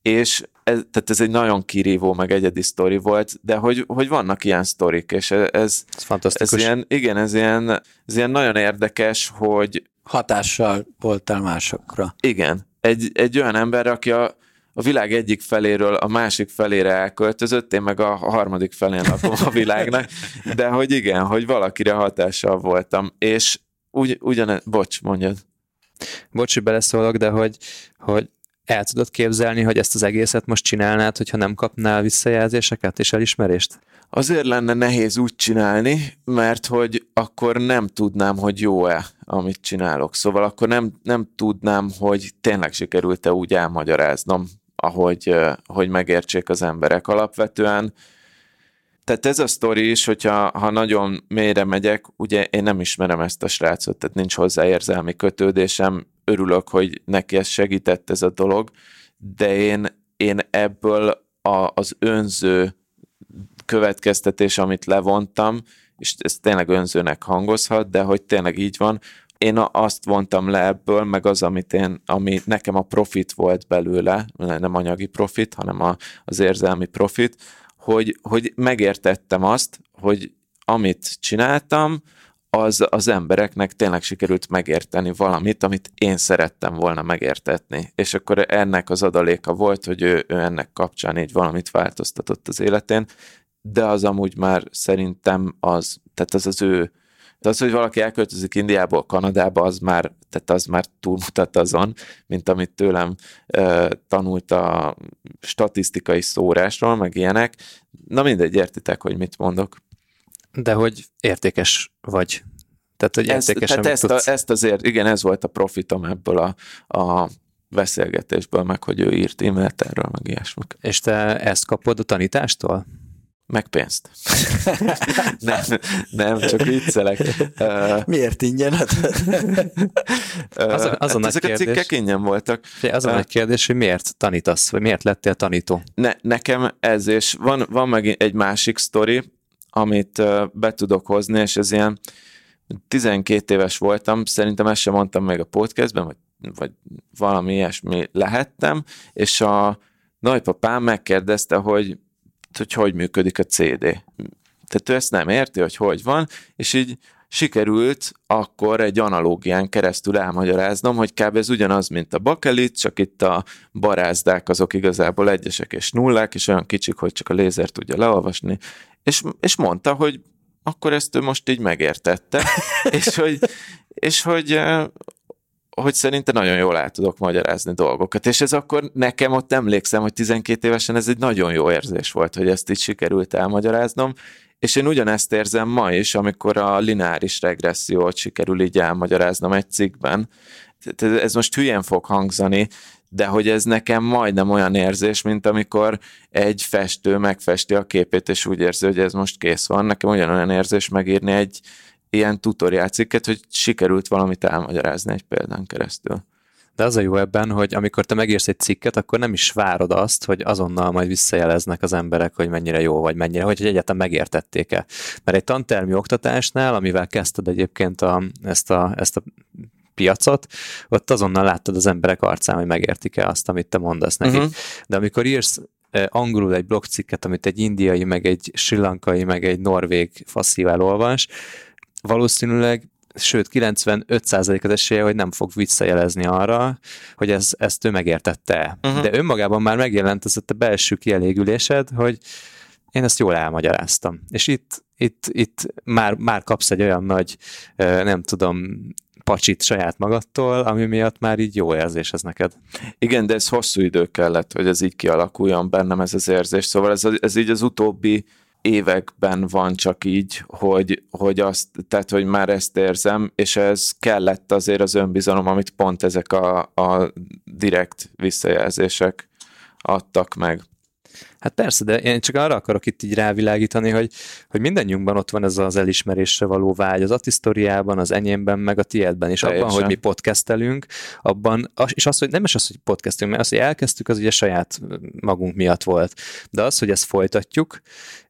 és ez, tehát ez egy nagyon kirívó, meg egyedi sztori volt, de hogy, hogy vannak ilyen sztorik, és ez, ez, ez ilyen, igen, ez ilyen, ez ilyen nagyon érdekes, hogy hatással voltál másokra. Igen, egy, egy olyan ember, aki a, a világ egyik feléről a másik felére elköltözött, én meg a harmadik felén lakom a világnak, de hogy igen, hogy valakire hatással voltam, és ugy, ugyan, bocs, mondjad. Bocs, hogy beleszólok, de hogy, hogy el tudod képzelni, hogy ezt az egészet most csinálnád, hogyha nem kapnál visszajelzéseket és elismerést? Azért lenne nehéz úgy csinálni, mert hogy akkor nem tudnám, hogy jó-e, amit csinálok. Szóval akkor nem, nem tudnám, hogy tényleg sikerült-e úgy elmagyaráznom, ahogy hogy megértsék az emberek. Alapvetően tehát ez a sztori is, hogyha ha nagyon mélyre megyek, ugye én nem ismerem ezt a srácot, tehát nincs hozzá érzelmi kötődésem, örülök, hogy neki ez segített ez a dolog, de én, én ebből a, az önző következtetés, amit levontam, és ez tényleg önzőnek hangozhat, de hogy tényleg így van, én azt vontam le ebből, meg az, amit én, ami nekem a profit volt belőle, nem anyagi profit, hanem a, az érzelmi profit, hogy, hogy megértettem azt, hogy amit csináltam, az az embereknek tényleg sikerült megérteni valamit, amit én szerettem volna megértetni. És akkor ennek az adaléka volt, hogy ő, ő ennek kapcsán így valamit változtatott az életén, de az amúgy már szerintem az, tehát az az ő, az, hogy valaki elköltözik Indiából Kanadába, az már, tehát az már túlmutat azon, mint amit tőlem e, tanult a statisztikai szórásról, meg ilyenek. Na mindegy, értitek, hogy mit mondok. De hogy értékes vagy. Tehát, hogy értékes, tehát ezt, tudsz... a, ezt azért, igen, ez volt a profitom ebből a, a beszélgetésből, meg hogy ő írt e-mailt erről, meg ilyesmik. És te ezt kapod a tanítástól? Meg pénzt. nem, nem, csak viccelek. Miért ingyen? az, az a ezek kérdés, a cikkek ingyen voltak. Az a nagy kérdés, hogy miért tanítasz, vagy miért lettél tanító? Ne, nekem ez, és van, van meg egy másik sztori, amit be tudok hozni, és ez ilyen 12 éves voltam, szerintem ezt sem mondtam még a podcastben, vagy, vagy valami ilyesmi lehettem, és a nagypapám megkérdezte, hogy hogy hogy működik a CD. Tehát ő ezt nem érti, hogy hogy van, és így sikerült akkor egy analógián keresztül elmagyaráznom, hogy kb. ez ugyanaz, mint a bakelit, csak itt a barázdák azok igazából egyesek és nullák, és olyan kicsik, hogy csak a lézer tudja leolvasni, és, és mondta, hogy akkor ezt ő most így megértette, és hogy, és hogy hogy szerintem nagyon jól el tudok magyarázni dolgokat. És ez akkor nekem ott emlékszem, hogy 12 évesen ez egy nagyon jó érzés volt, hogy ezt így sikerült elmagyaráznom, és én ugyanezt érzem ma is, amikor a lineáris regressziót sikerül így elmagyaráznom egy cikkben. Ez most hülyen fog hangzani, de hogy ez nekem majdnem olyan érzés, mint amikor egy festő megfesti a képét, és úgy érzi, hogy ez most kész van. Nekem ugyanolyan érzés megírni egy, ilyen tutoriál cikket, hogy sikerült valamit elmagyarázni egy példán keresztül. De az a jó ebben, hogy amikor te megírsz egy cikket, akkor nem is várod azt, hogy azonnal majd visszajeleznek az emberek, hogy mennyire jó vagy mennyire, hogy egyáltalán megértették-e. Mert egy tantermi oktatásnál, amivel kezdted egyébként a, ezt, a, ezt a piacot, ott azonnal láttad az emberek arcán, hogy megértik-e azt, amit te mondasz nekik. Uh-huh. De amikor írsz eh, angolul egy blogcikket, amit egy indiai, meg egy sri lankai, meg egy norvég faszív elolvas, valószínűleg sőt 95% az esélye, hogy nem fog visszajelezni arra, hogy ez, ezt ő megértette. Uh-huh. De önmagában már megjelent ez a belső kielégülésed, hogy én ezt jól elmagyaráztam. És itt, itt, itt már, már kapsz egy olyan nagy, nem tudom, pacsit saját magadtól, ami miatt már így jó érzés ez neked. Igen, de ez hosszú idő kellett, hogy ez így kialakuljon bennem ez az érzés. Szóval ez, ez így az utóbbi években van csak így, hogy, hogy azt, tehát, hogy már ezt érzem, és ez kellett azért az önbizalom, amit pont ezek a, a direkt visszajelzések adtak meg. Hát persze, de én csak arra akarok itt így rávilágítani, hogy, hogy mindannyiunkban ott van ez az elismerésre való vágy, az Atisztoriában, az enyémben, meg a tiédben, és Teljesen. abban, hogy mi podcastelünk, abban, és az, hogy nem is az, hogy podcastelünk, mert az, hogy elkezdtük, az ugye saját magunk miatt volt. De az, hogy ezt folytatjuk,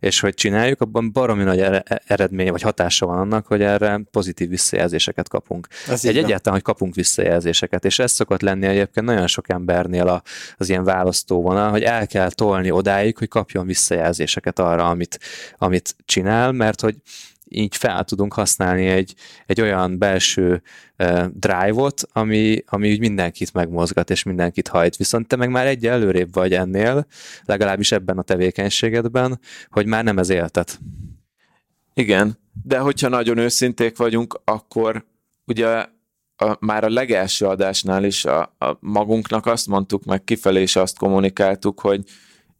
és hogy csináljuk, abban baromi nagy eredménye, vagy hatása van annak, hogy erre pozitív visszajelzéseket kapunk. Ez Egy egyáltalán, hogy kapunk visszajelzéseket, és ez szokott lenni egyébként nagyon sok embernél az ilyen választóvonal, hogy el kell tolni odáig, odáig, hogy kapjon visszajelzéseket arra, amit, amit csinál, mert hogy így fel tudunk használni egy, egy olyan belső uh, drive-ot, ami, ami úgy mindenkit megmozgat, és mindenkit hajt. Viszont te meg már egy előrébb vagy ennél, legalábbis ebben a tevékenységedben, hogy már nem ez éltet. Igen, de hogyha nagyon őszinték vagyunk, akkor ugye a, már a legelső adásnál is a, a magunknak azt mondtuk, meg kifelé is azt kommunikáltuk, hogy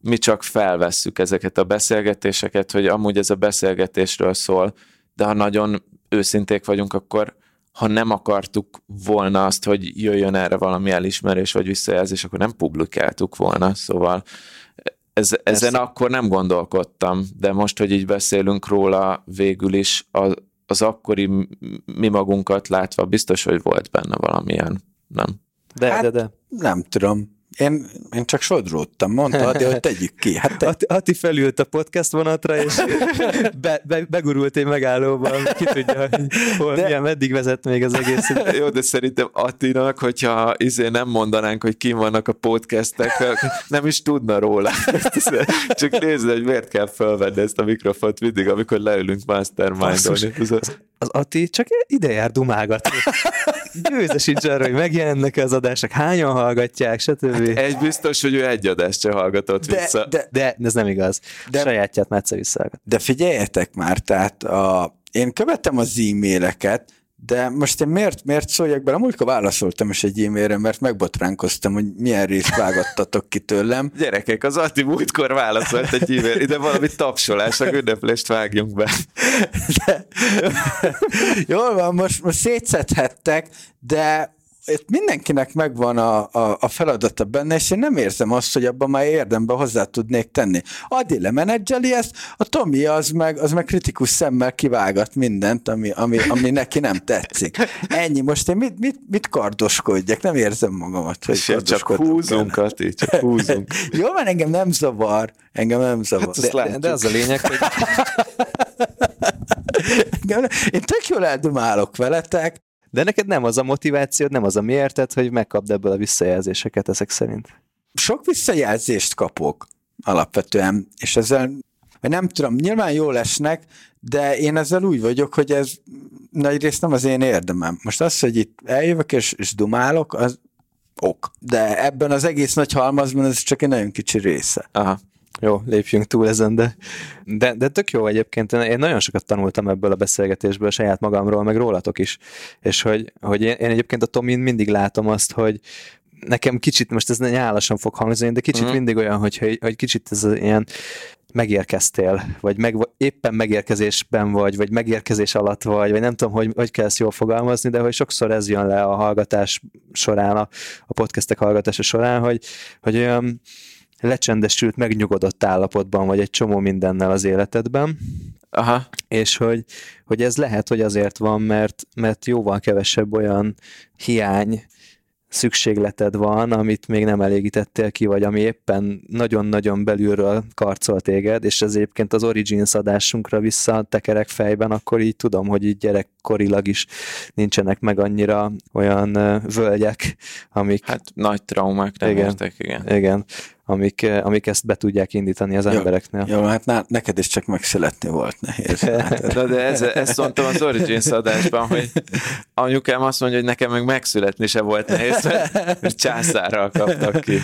mi csak felvesszük ezeket a beszélgetéseket, hogy amúgy ez a beszélgetésről szól, de ha nagyon őszinték vagyunk, akkor ha nem akartuk volna azt, hogy jöjjön erre valami elismerés vagy visszajelzés, akkor nem publikáltuk volna, szóval ez, ezen Ezt... akkor nem gondolkodtam, de most, hogy így beszélünk róla, végül is az, az akkori mi magunkat látva biztos, hogy volt benne valamilyen, nem? De, hát, de, de. Nem tudom. Én, én csak sodródtam, mondta Adi, hogy tegyük ki. Hát te... Ati, Ati felült a podcast vonatra, és be, be, begurult egy megállóban, ki tudja, hogy hol, de... milyen, meddig vezet még az egész. Jó, de szerintem Attinak, hogyha izé nem mondanánk, hogy kim vannak a podcastek, nem is tudna róla. Csak nézd, hogy miért kell felvenni ezt a mikrofont mindig, amikor leülünk mastermind-olni. Az, az Ati csak ide jár dumálgatni. Győzesíts arra, hogy megjelennek az adások, hányan hallgatják, stb. Hát egy biztos, hogy ő egy adást sem hallgatott de, vissza. De, de, de ez nem igaz. De, Sajátját már egyszer visszahallgat. De figyeljetek már, tehát a, én követem az e-maileket, de most én miért, miért szóljak bele? Múltkor válaszoltam is egy e-mailre, mert megbotránkoztam, hogy milyen részt vágattatok ki tőlem. Gyerekek, az Ati múltkor válaszolt egy e-mail, ide valami tapsolás, a ünneplést vágjunk be. De, jól van, most, most szétszedhettek, de itt mindenkinek megvan a, a, a feladata benne, és én nem érzem azt, hogy abban már érdemben hozzá tudnék tenni. Adi lemenedzseli ezt, a Tomi az meg, az meg kritikus szemmel kivágat mindent, ami, ami, ami neki nem tetszik. Ennyi, most én mit, mit, mit kardoskodjak? Nem érzem magamat, hogy Csak húzunk, Ati, csak húzunk. Jó, mert engem nem zavar. Engem nem zavar. Hát de, de, de az a lényeg, hogy én tök jól eldumálok veletek, de neked nem az a motivációd, nem az a miérted, hogy megkapd ebből a visszajelzéseket ezek szerint. Sok visszajelzést kapok alapvetően, és ezzel nem tudom, nyilván jól esnek, de én ezzel úgy vagyok, hogy ez nagy rész nem az én érdemem. Most az, hogy itt eljövök és, és dumálok, az ok. De ebben az egész nagy halmazban ez csak egy nagyon kicsi része. Aha. Jó, lépjünk túl ezen, de, de, de tök jó egyébként. Én nagyon sokat tanultam ebből a beszélgetésből, saját magamról, meg rólatok is. És hogy, hogy én, én egyébként a Tomin mindig látom azt, hogy, nekem kicsit, most ez nyálasan fog hangzni, de kicsit uh-huh. mindig olyan, hogy, hogy kicsit ez ilyen megérkeztél, vagy meg, éppen megérkezésben vagy, vagy megérkezés alatt vagy, vagy nem tudom, hogy, hogy kell ezt jól fogalmazni, de hogy sokszor ez jön le a hallgatás során, a, a podcastek hallgatása során, hogy, hogy olyan lecsendesült, megnyugodott állapotban vagy egy csomó mindennel az életedben, Aha. és hogy, hogy ez lehet, hogy azért van, mert, mert jóval kevesebb olyan hiány, szükségleted van, amit még nem elégítettél ki, vagy ami éppen nagyon-nagyon belülről karcol téged, és ez egyébként az Origins adásunkra vissza tekerek fejben, akkor így tudom, hogy így gyerekkorilag is nincsenek meg annyira olyan völgyek, amik... Hát nagy traumák nem igen, értek, igen. Igen, amik, amik ezt be tudják indítani az Jó, embereknél. Jó, hát ná, neked is csak megszületni volt nehéz. Hát, Na de ez, ezt mondtam az Origins adásban, hogy anyukám azt mondja, hogy nekem meg megszületni se volt nehéz, mert, mert császárral kaptak ki.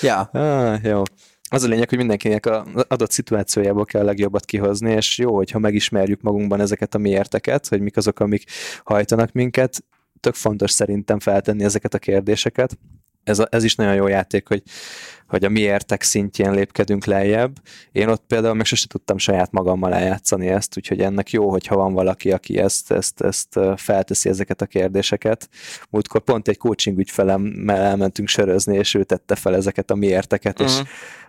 ja, Ah, jó. Az a lényeg, hogy mindenkinek az adott szituációjából kell a legjobbat kihozni, és jó, hogyha megismerjük magunkban ezeket a miérteket, hogy mik azok, amik hajtanak minket. Tök fontos szerintem feltenni ezeket a kérdéseket. Ez, a, ez is nagyon jó játék, hogy, hogy a miértek szintjén lépkedünk lejjebb. Én ott például még sose tudtam saját magammal eljátszani ezt, úgyhogy ennek jó, hogyha van valaki, aki ezt, ezt, ezt felteszi ezeket a kérdéseket. Múltkor pont egy coaching ügyfelemmel elmentünk sörözni, és ő tette fel ezeket a miérteket, uh-huh. és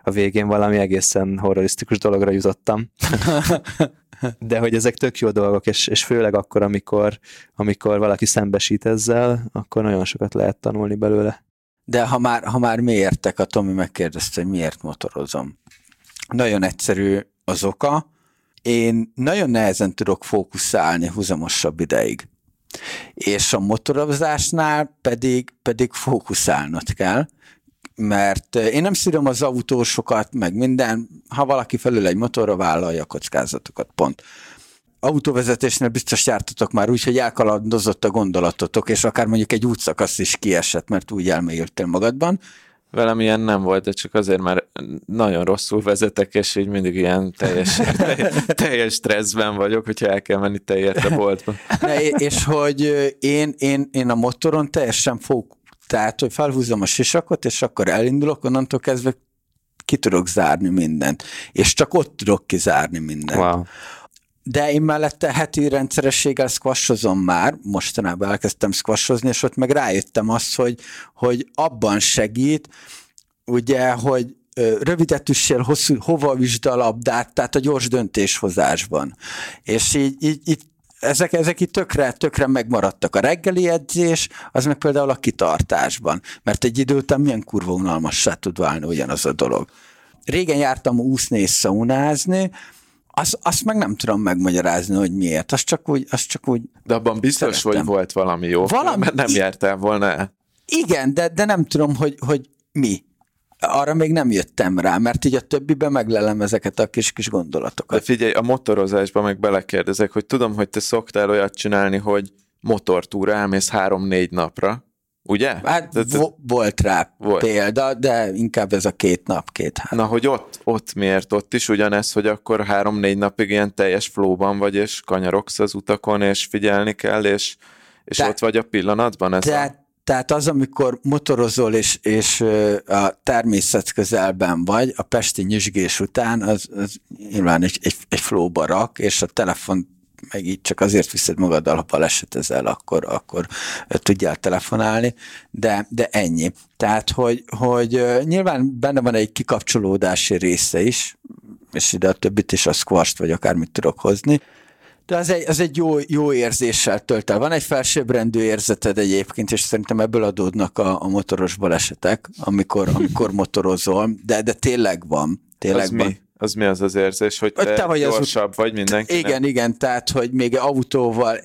a végén valami egészen horrorisztikus dologra jutottam. De hogy ezek tök jó dolgok, és, és főleg akkor, amikor, amikor valaki szembesít ezzel, akkor nagyon sokat lehet tanulni belőle. De ha már, ha már miértek, a Tomi megkérdezte, hogy miért motorozom. Nagyon egyszerű az oka. Én nagyon nehezen tudok fókuszálni húzamosabb ideig. És a motorozásnál pedig, pedig fókuszálnod kell, mert én nem szírom az autósokat, meg minden, ha valaki felül egy motorra vállalja a kockázatokat, pont. Autóvezetésnél biztos jártatok már úgy, hogy elkalandozott a gondolatotok, és akár mondjuk egy útszakasz is kiesett, mert úgy elmélyültél magadban. Velem ilyen nem volt, de csak azért már nagyon rosszul vezetek, és így mindig ilyen teljes, teljes stresszben vagyok, hogyha el kell menni tejet a boltba. Ne, és hogy én, én, én a motoron teljesen fók, tehát, hogy felhúzom a sisakot, és akkor elindulok, onnantól kezdve ki tudok zárni mindent. És csak ott tudok kizárni mindent. Wow. De én mellette heti rendszerességgel squashozom már, mostanában elkezdtem squashozni, és ott meg rájöttem azt, hogy, hogy abban segít, ugye, hogy ö, rövidet üssél, hosszú, hova üsd a labdát, tehát a gyors döntéshozásban. És így, így, így ezek, ezek itt tökre, tökre megmaradtak. A reggeli edzés, az meg például a kitartásban, mert egy idő után milyen kurva unalmassá tud válni ugyanaz a dolog. Régen jártam úszni és szaunázni, az, azt meg nem tudom megmagyarázni, hogy miért. Az csak úgy, az csak úgy De abban biztos, Szerettem. hogy volt valami jó, Valami- mert nem jártál volna el. Igen, de, de nem tudom, hogy, hogy mi. Arra még nem jöttem rá, mert így a többiben meglelem ezeket a kis-kis De gondolatokat. figyelj, a motorozásba meg belekérdezek, hogy tudom, hogy te szoktál olyat csinálni, hogy motortúra elmész három-négy napra, ugye? Hát De- de- vo- volt rá Volt. példa, de inkább ez a két nap, két hát. Na, hogy ott, ott miért? Ott is ugyanez, hogy akkor három-négy napig ilyen teljes flóban vagy, és kanyarogsz az utakon, és figyelni kell, és, és Te- ott vagy a pillanatban? Ez a... Tehát, tehát az, amikor motorozol és, és a természet közelben vagy, a pesti nyüzsgés után, az, az nyilván egy, egy, egy flóba rak, és a telefon meg így csak azért viszed magaddal, ha balesetezel, akkor, akkor tudjál telefonálni, de, de ennyi. Tehát, hogy, hogy nyilván benne van egy kikapcsolódási része is, és ide a többit is a squasht, vagy akármit tudok hozni, de az egy, az egy jó, jó érzéssel tölt el. Van egy felsőbbrendű érzeted egyébként, és szerintem ebből adódnak a, a motoros balesetek, amikor, amikor motorozol, de, de tényleg van. Tényleg az, van. mi? Az mi az az érzés, hogy te, te vagy az gyorsabb vagy mindenki? Igen, igen, tehát, hogy még autóval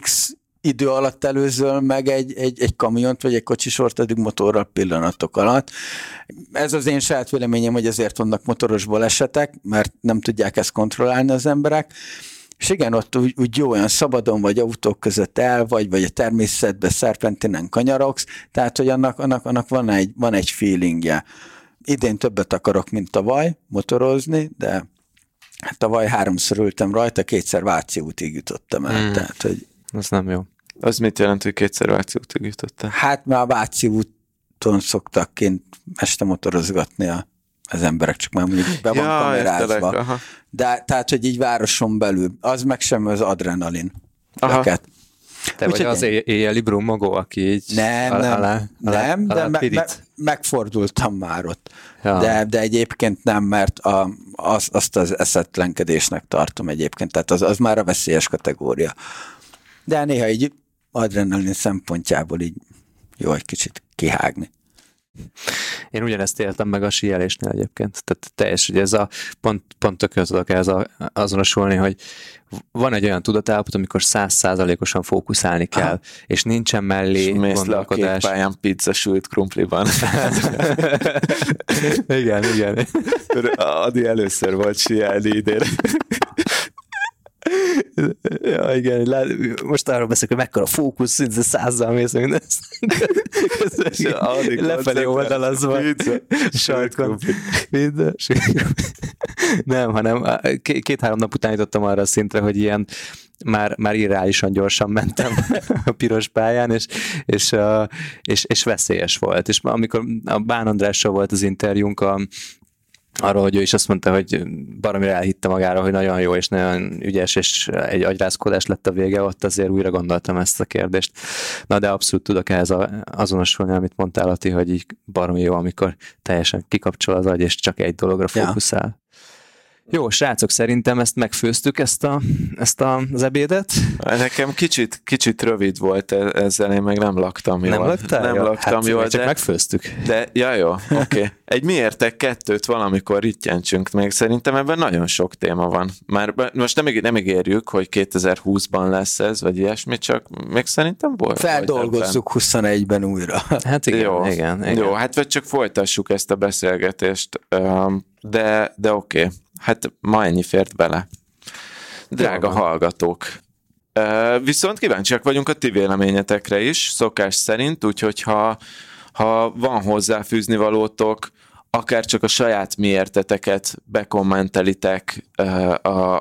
x idő alatt előzöl meg egy, egy, egy kamiont, vagy egy kocsisort, addig motorral pillanatok alatt. Ez az én saját véleményem, hogy ezért vannak motoros balesetek, mert nem tudják ezt kontrollálni az emberek. És igen, ott úgy, úgy jó, olyan szabadon vagy autók között el, vagy, vagy a természetbe szerpentinen kanyarogsz, tehát, hogy annak, annak, annak van, egy, van egy feelingje. Idén többet akarok, mint tavaly motorozni, de Hát tavaly háromszor ültem rajta, kétszer Váci útig jutottam el. Mm. Tehát, hogy Az nem jó. Az mit jelent, hogy kétszer Váci útig jutottál? hát már a Váci úton szoktak kint este motorozgatni a, az emberek, csak már mondjuk be van Ja, kamerázva. értelek, aha. De tehát, hogy így városon belül, az meg sem az adrenalin. Aha. Löket. Te vagy Úgyhogy az éj- éjjeli brummogó, aki így Nem, alá, nem, alá, alá, nem, de alá me, me, pirít? megfordultam már ott. Ja. De, de egyébként nem, mert a, az, azt az eszetlenkedésnek tartom egyébként, tehát az, az már a veszélyes kategória. De néha így adrenalin szempontjából így jó egy kicsit kihágni. Én ugyanezt éltem meg a síelésnél egyébként. Tehát teljes, hogy ez a pont, pont tökéletes tudok ez a, azonosulni, hogy van egy olyan tudatállapot, amikor százszázalékosan fókuszálni kell, Aha. és nincsen mellé és mész gondolkodás. le a pályán pizza sült krumpliban. igen, igen. Adi először volt sielni idén. ja, igen, lát, most arról beszélek, hogy mekkora fókusz, szinte százzal mész minden. Lefelé oldalazva. Sarkon. Nem, hanem két-három nap után jutottam arra a szintre, hogy ilyen már, már irreálisan gyorsan mentem a piros pályán, és, és, és, és veszélyes volt. És amikor a Bán Andrással volt az interjúnk a arról, hogy ő is azt mondta, hogy baromira elhitte magára, hogy nagyon jó és nagyon ügyes, és egy agyrázkodás lett a vége, ott azért újra gondoltam ezt a kérdést. Na de abszolút tudok ehhez azonosulni, amit mondtál, Ati, hogy így baromi jó, amikor teljesen kikapcsol az agy, és csak egy dologra fókuszál. Ja. Jó, srácok, szerintem ezt megfőztük, ezt, a, ezt a, az ebédet. Nekem kicsit, kicsit rövid volt e- ezzel, én meg nem laktam jól. Nem laktál? Nem jó, laktam hát jól, csak de... megfőztük. De, ja jó, oké. Okay. Egy miértek kettőt valamikor rittyentsünk még, szerintem ebben nagyon sok téma van. Már most nem, nem ígérjük, hogy 2020-ban lesz ez, vagy ilyesmi, csak még szerintem volt. Feldolgozzuk 21-ben újra. Hát igen, jó, igen, igen. Jó, hát vagy csak folytassuk ezt a beszélgetést, de, de oké. Okay. Hát ma ennyi fért bele. Drága Jó, hallgatók. Viszont kíváncsiak vagyunk a ti véleményetekre is, szokás szerint, úgyhogy ha, ha van hozzáfűzni valótok, akár csak a saját miérteteket bekommentelitek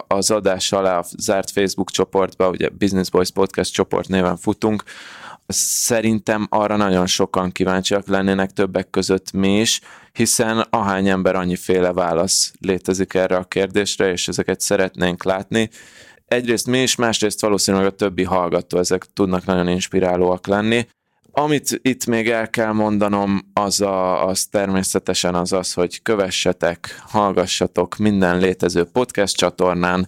az adás alá a zárt Facebook csoportba, ugye Business Boys Podcast csoport néven futunk, Szerintem arra nagyon sokan kíváncsiak lennének többek között mi is, hiszen ahány ember annyiféle válasz létezik erre a kérdésre, és ezeket szeretnénk látni. Egyrészt mi is, másrészt valószínűleg a többi hallgató, ezek tudnak nagyon inspirálóak lenni. Amit itt még el kell mondanom, az, a, az természetesen az az, hogy kövessetek, hallgassatok minden létező podcast csatornán,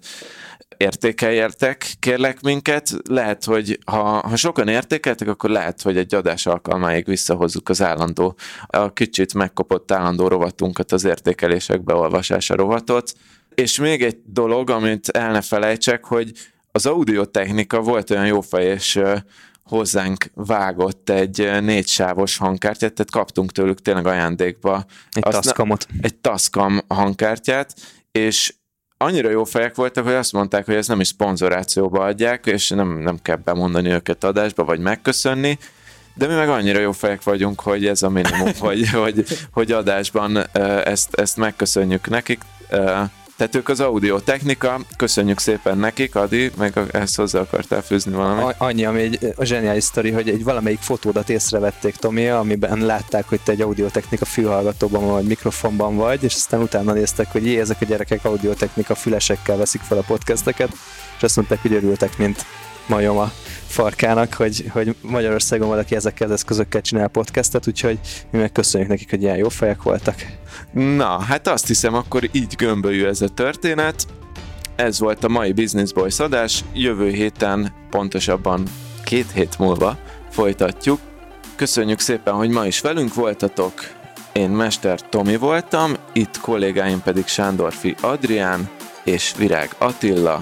értékeljetek, kérlek minket. Lehet, hogy ha, ha sokan értékeltek, akkor lehet, hogy egy adás alkalmáig visszahozzuk az állandó, a kicsit megkopott állandó rovatunkat, az értékelések beolvasása rovatot. És még egy dolog, amit el ne felejtsek, hogy az audiotechnika volt olyan jó fej, és hozzánk vágott egy négy sávos hangkártyát, tehát kaptunk tőlük tényleg ajándékba. Egy Tascamot. Egy Tascam hangkártyát, és annyira jó fejek voltak, hogy azt mondták, hogy ez nem is szponzorációba adják, és nem, nem kell bemondani őket adásba, vagy megköszönni, de mi meg annyira jó fejek vagyunk, hogy ez a minimum, hogy, hogy, hogy adásban ezt, ezt megköszönjük nekik. Tehát ők az audio technika, köszönjük szépen nekik, Adi, meg ezt hozzá akartál fűzni valamit. Annyi, ami egy a zseniális sztori, hogy egy valamelyik fotódat észrevették, Tomi, amiben látták, hogy te egy audiotechnika fülhallgatóban vagy mikrofonban vagy, és aztán utána néztek, hogy jé, ezek a gyerekek audiotechnika fülesekkel veszik fel a podcasteket, és azt mondták, hogy örültek, mint majom a farkának, hogy, hogy Magyarországon valaki ezekkel az eszközökkel csinál podcastet, úgyhogy mi meg köszönjük nekik, hogy ilyen jó fejek voltak. Na, hát azt hiszem, akkor így gömbölyű ez a történet. Ez volt a mai Business Boys adás. Jövő héten, pontosabban két hét múlva folytatjuk. Köszönjük szépen, hogy ma is velünk voltatok. Én Mester Tomi voltam, itt kollégáim pedig Sándorfi Adrián és Virág Attila.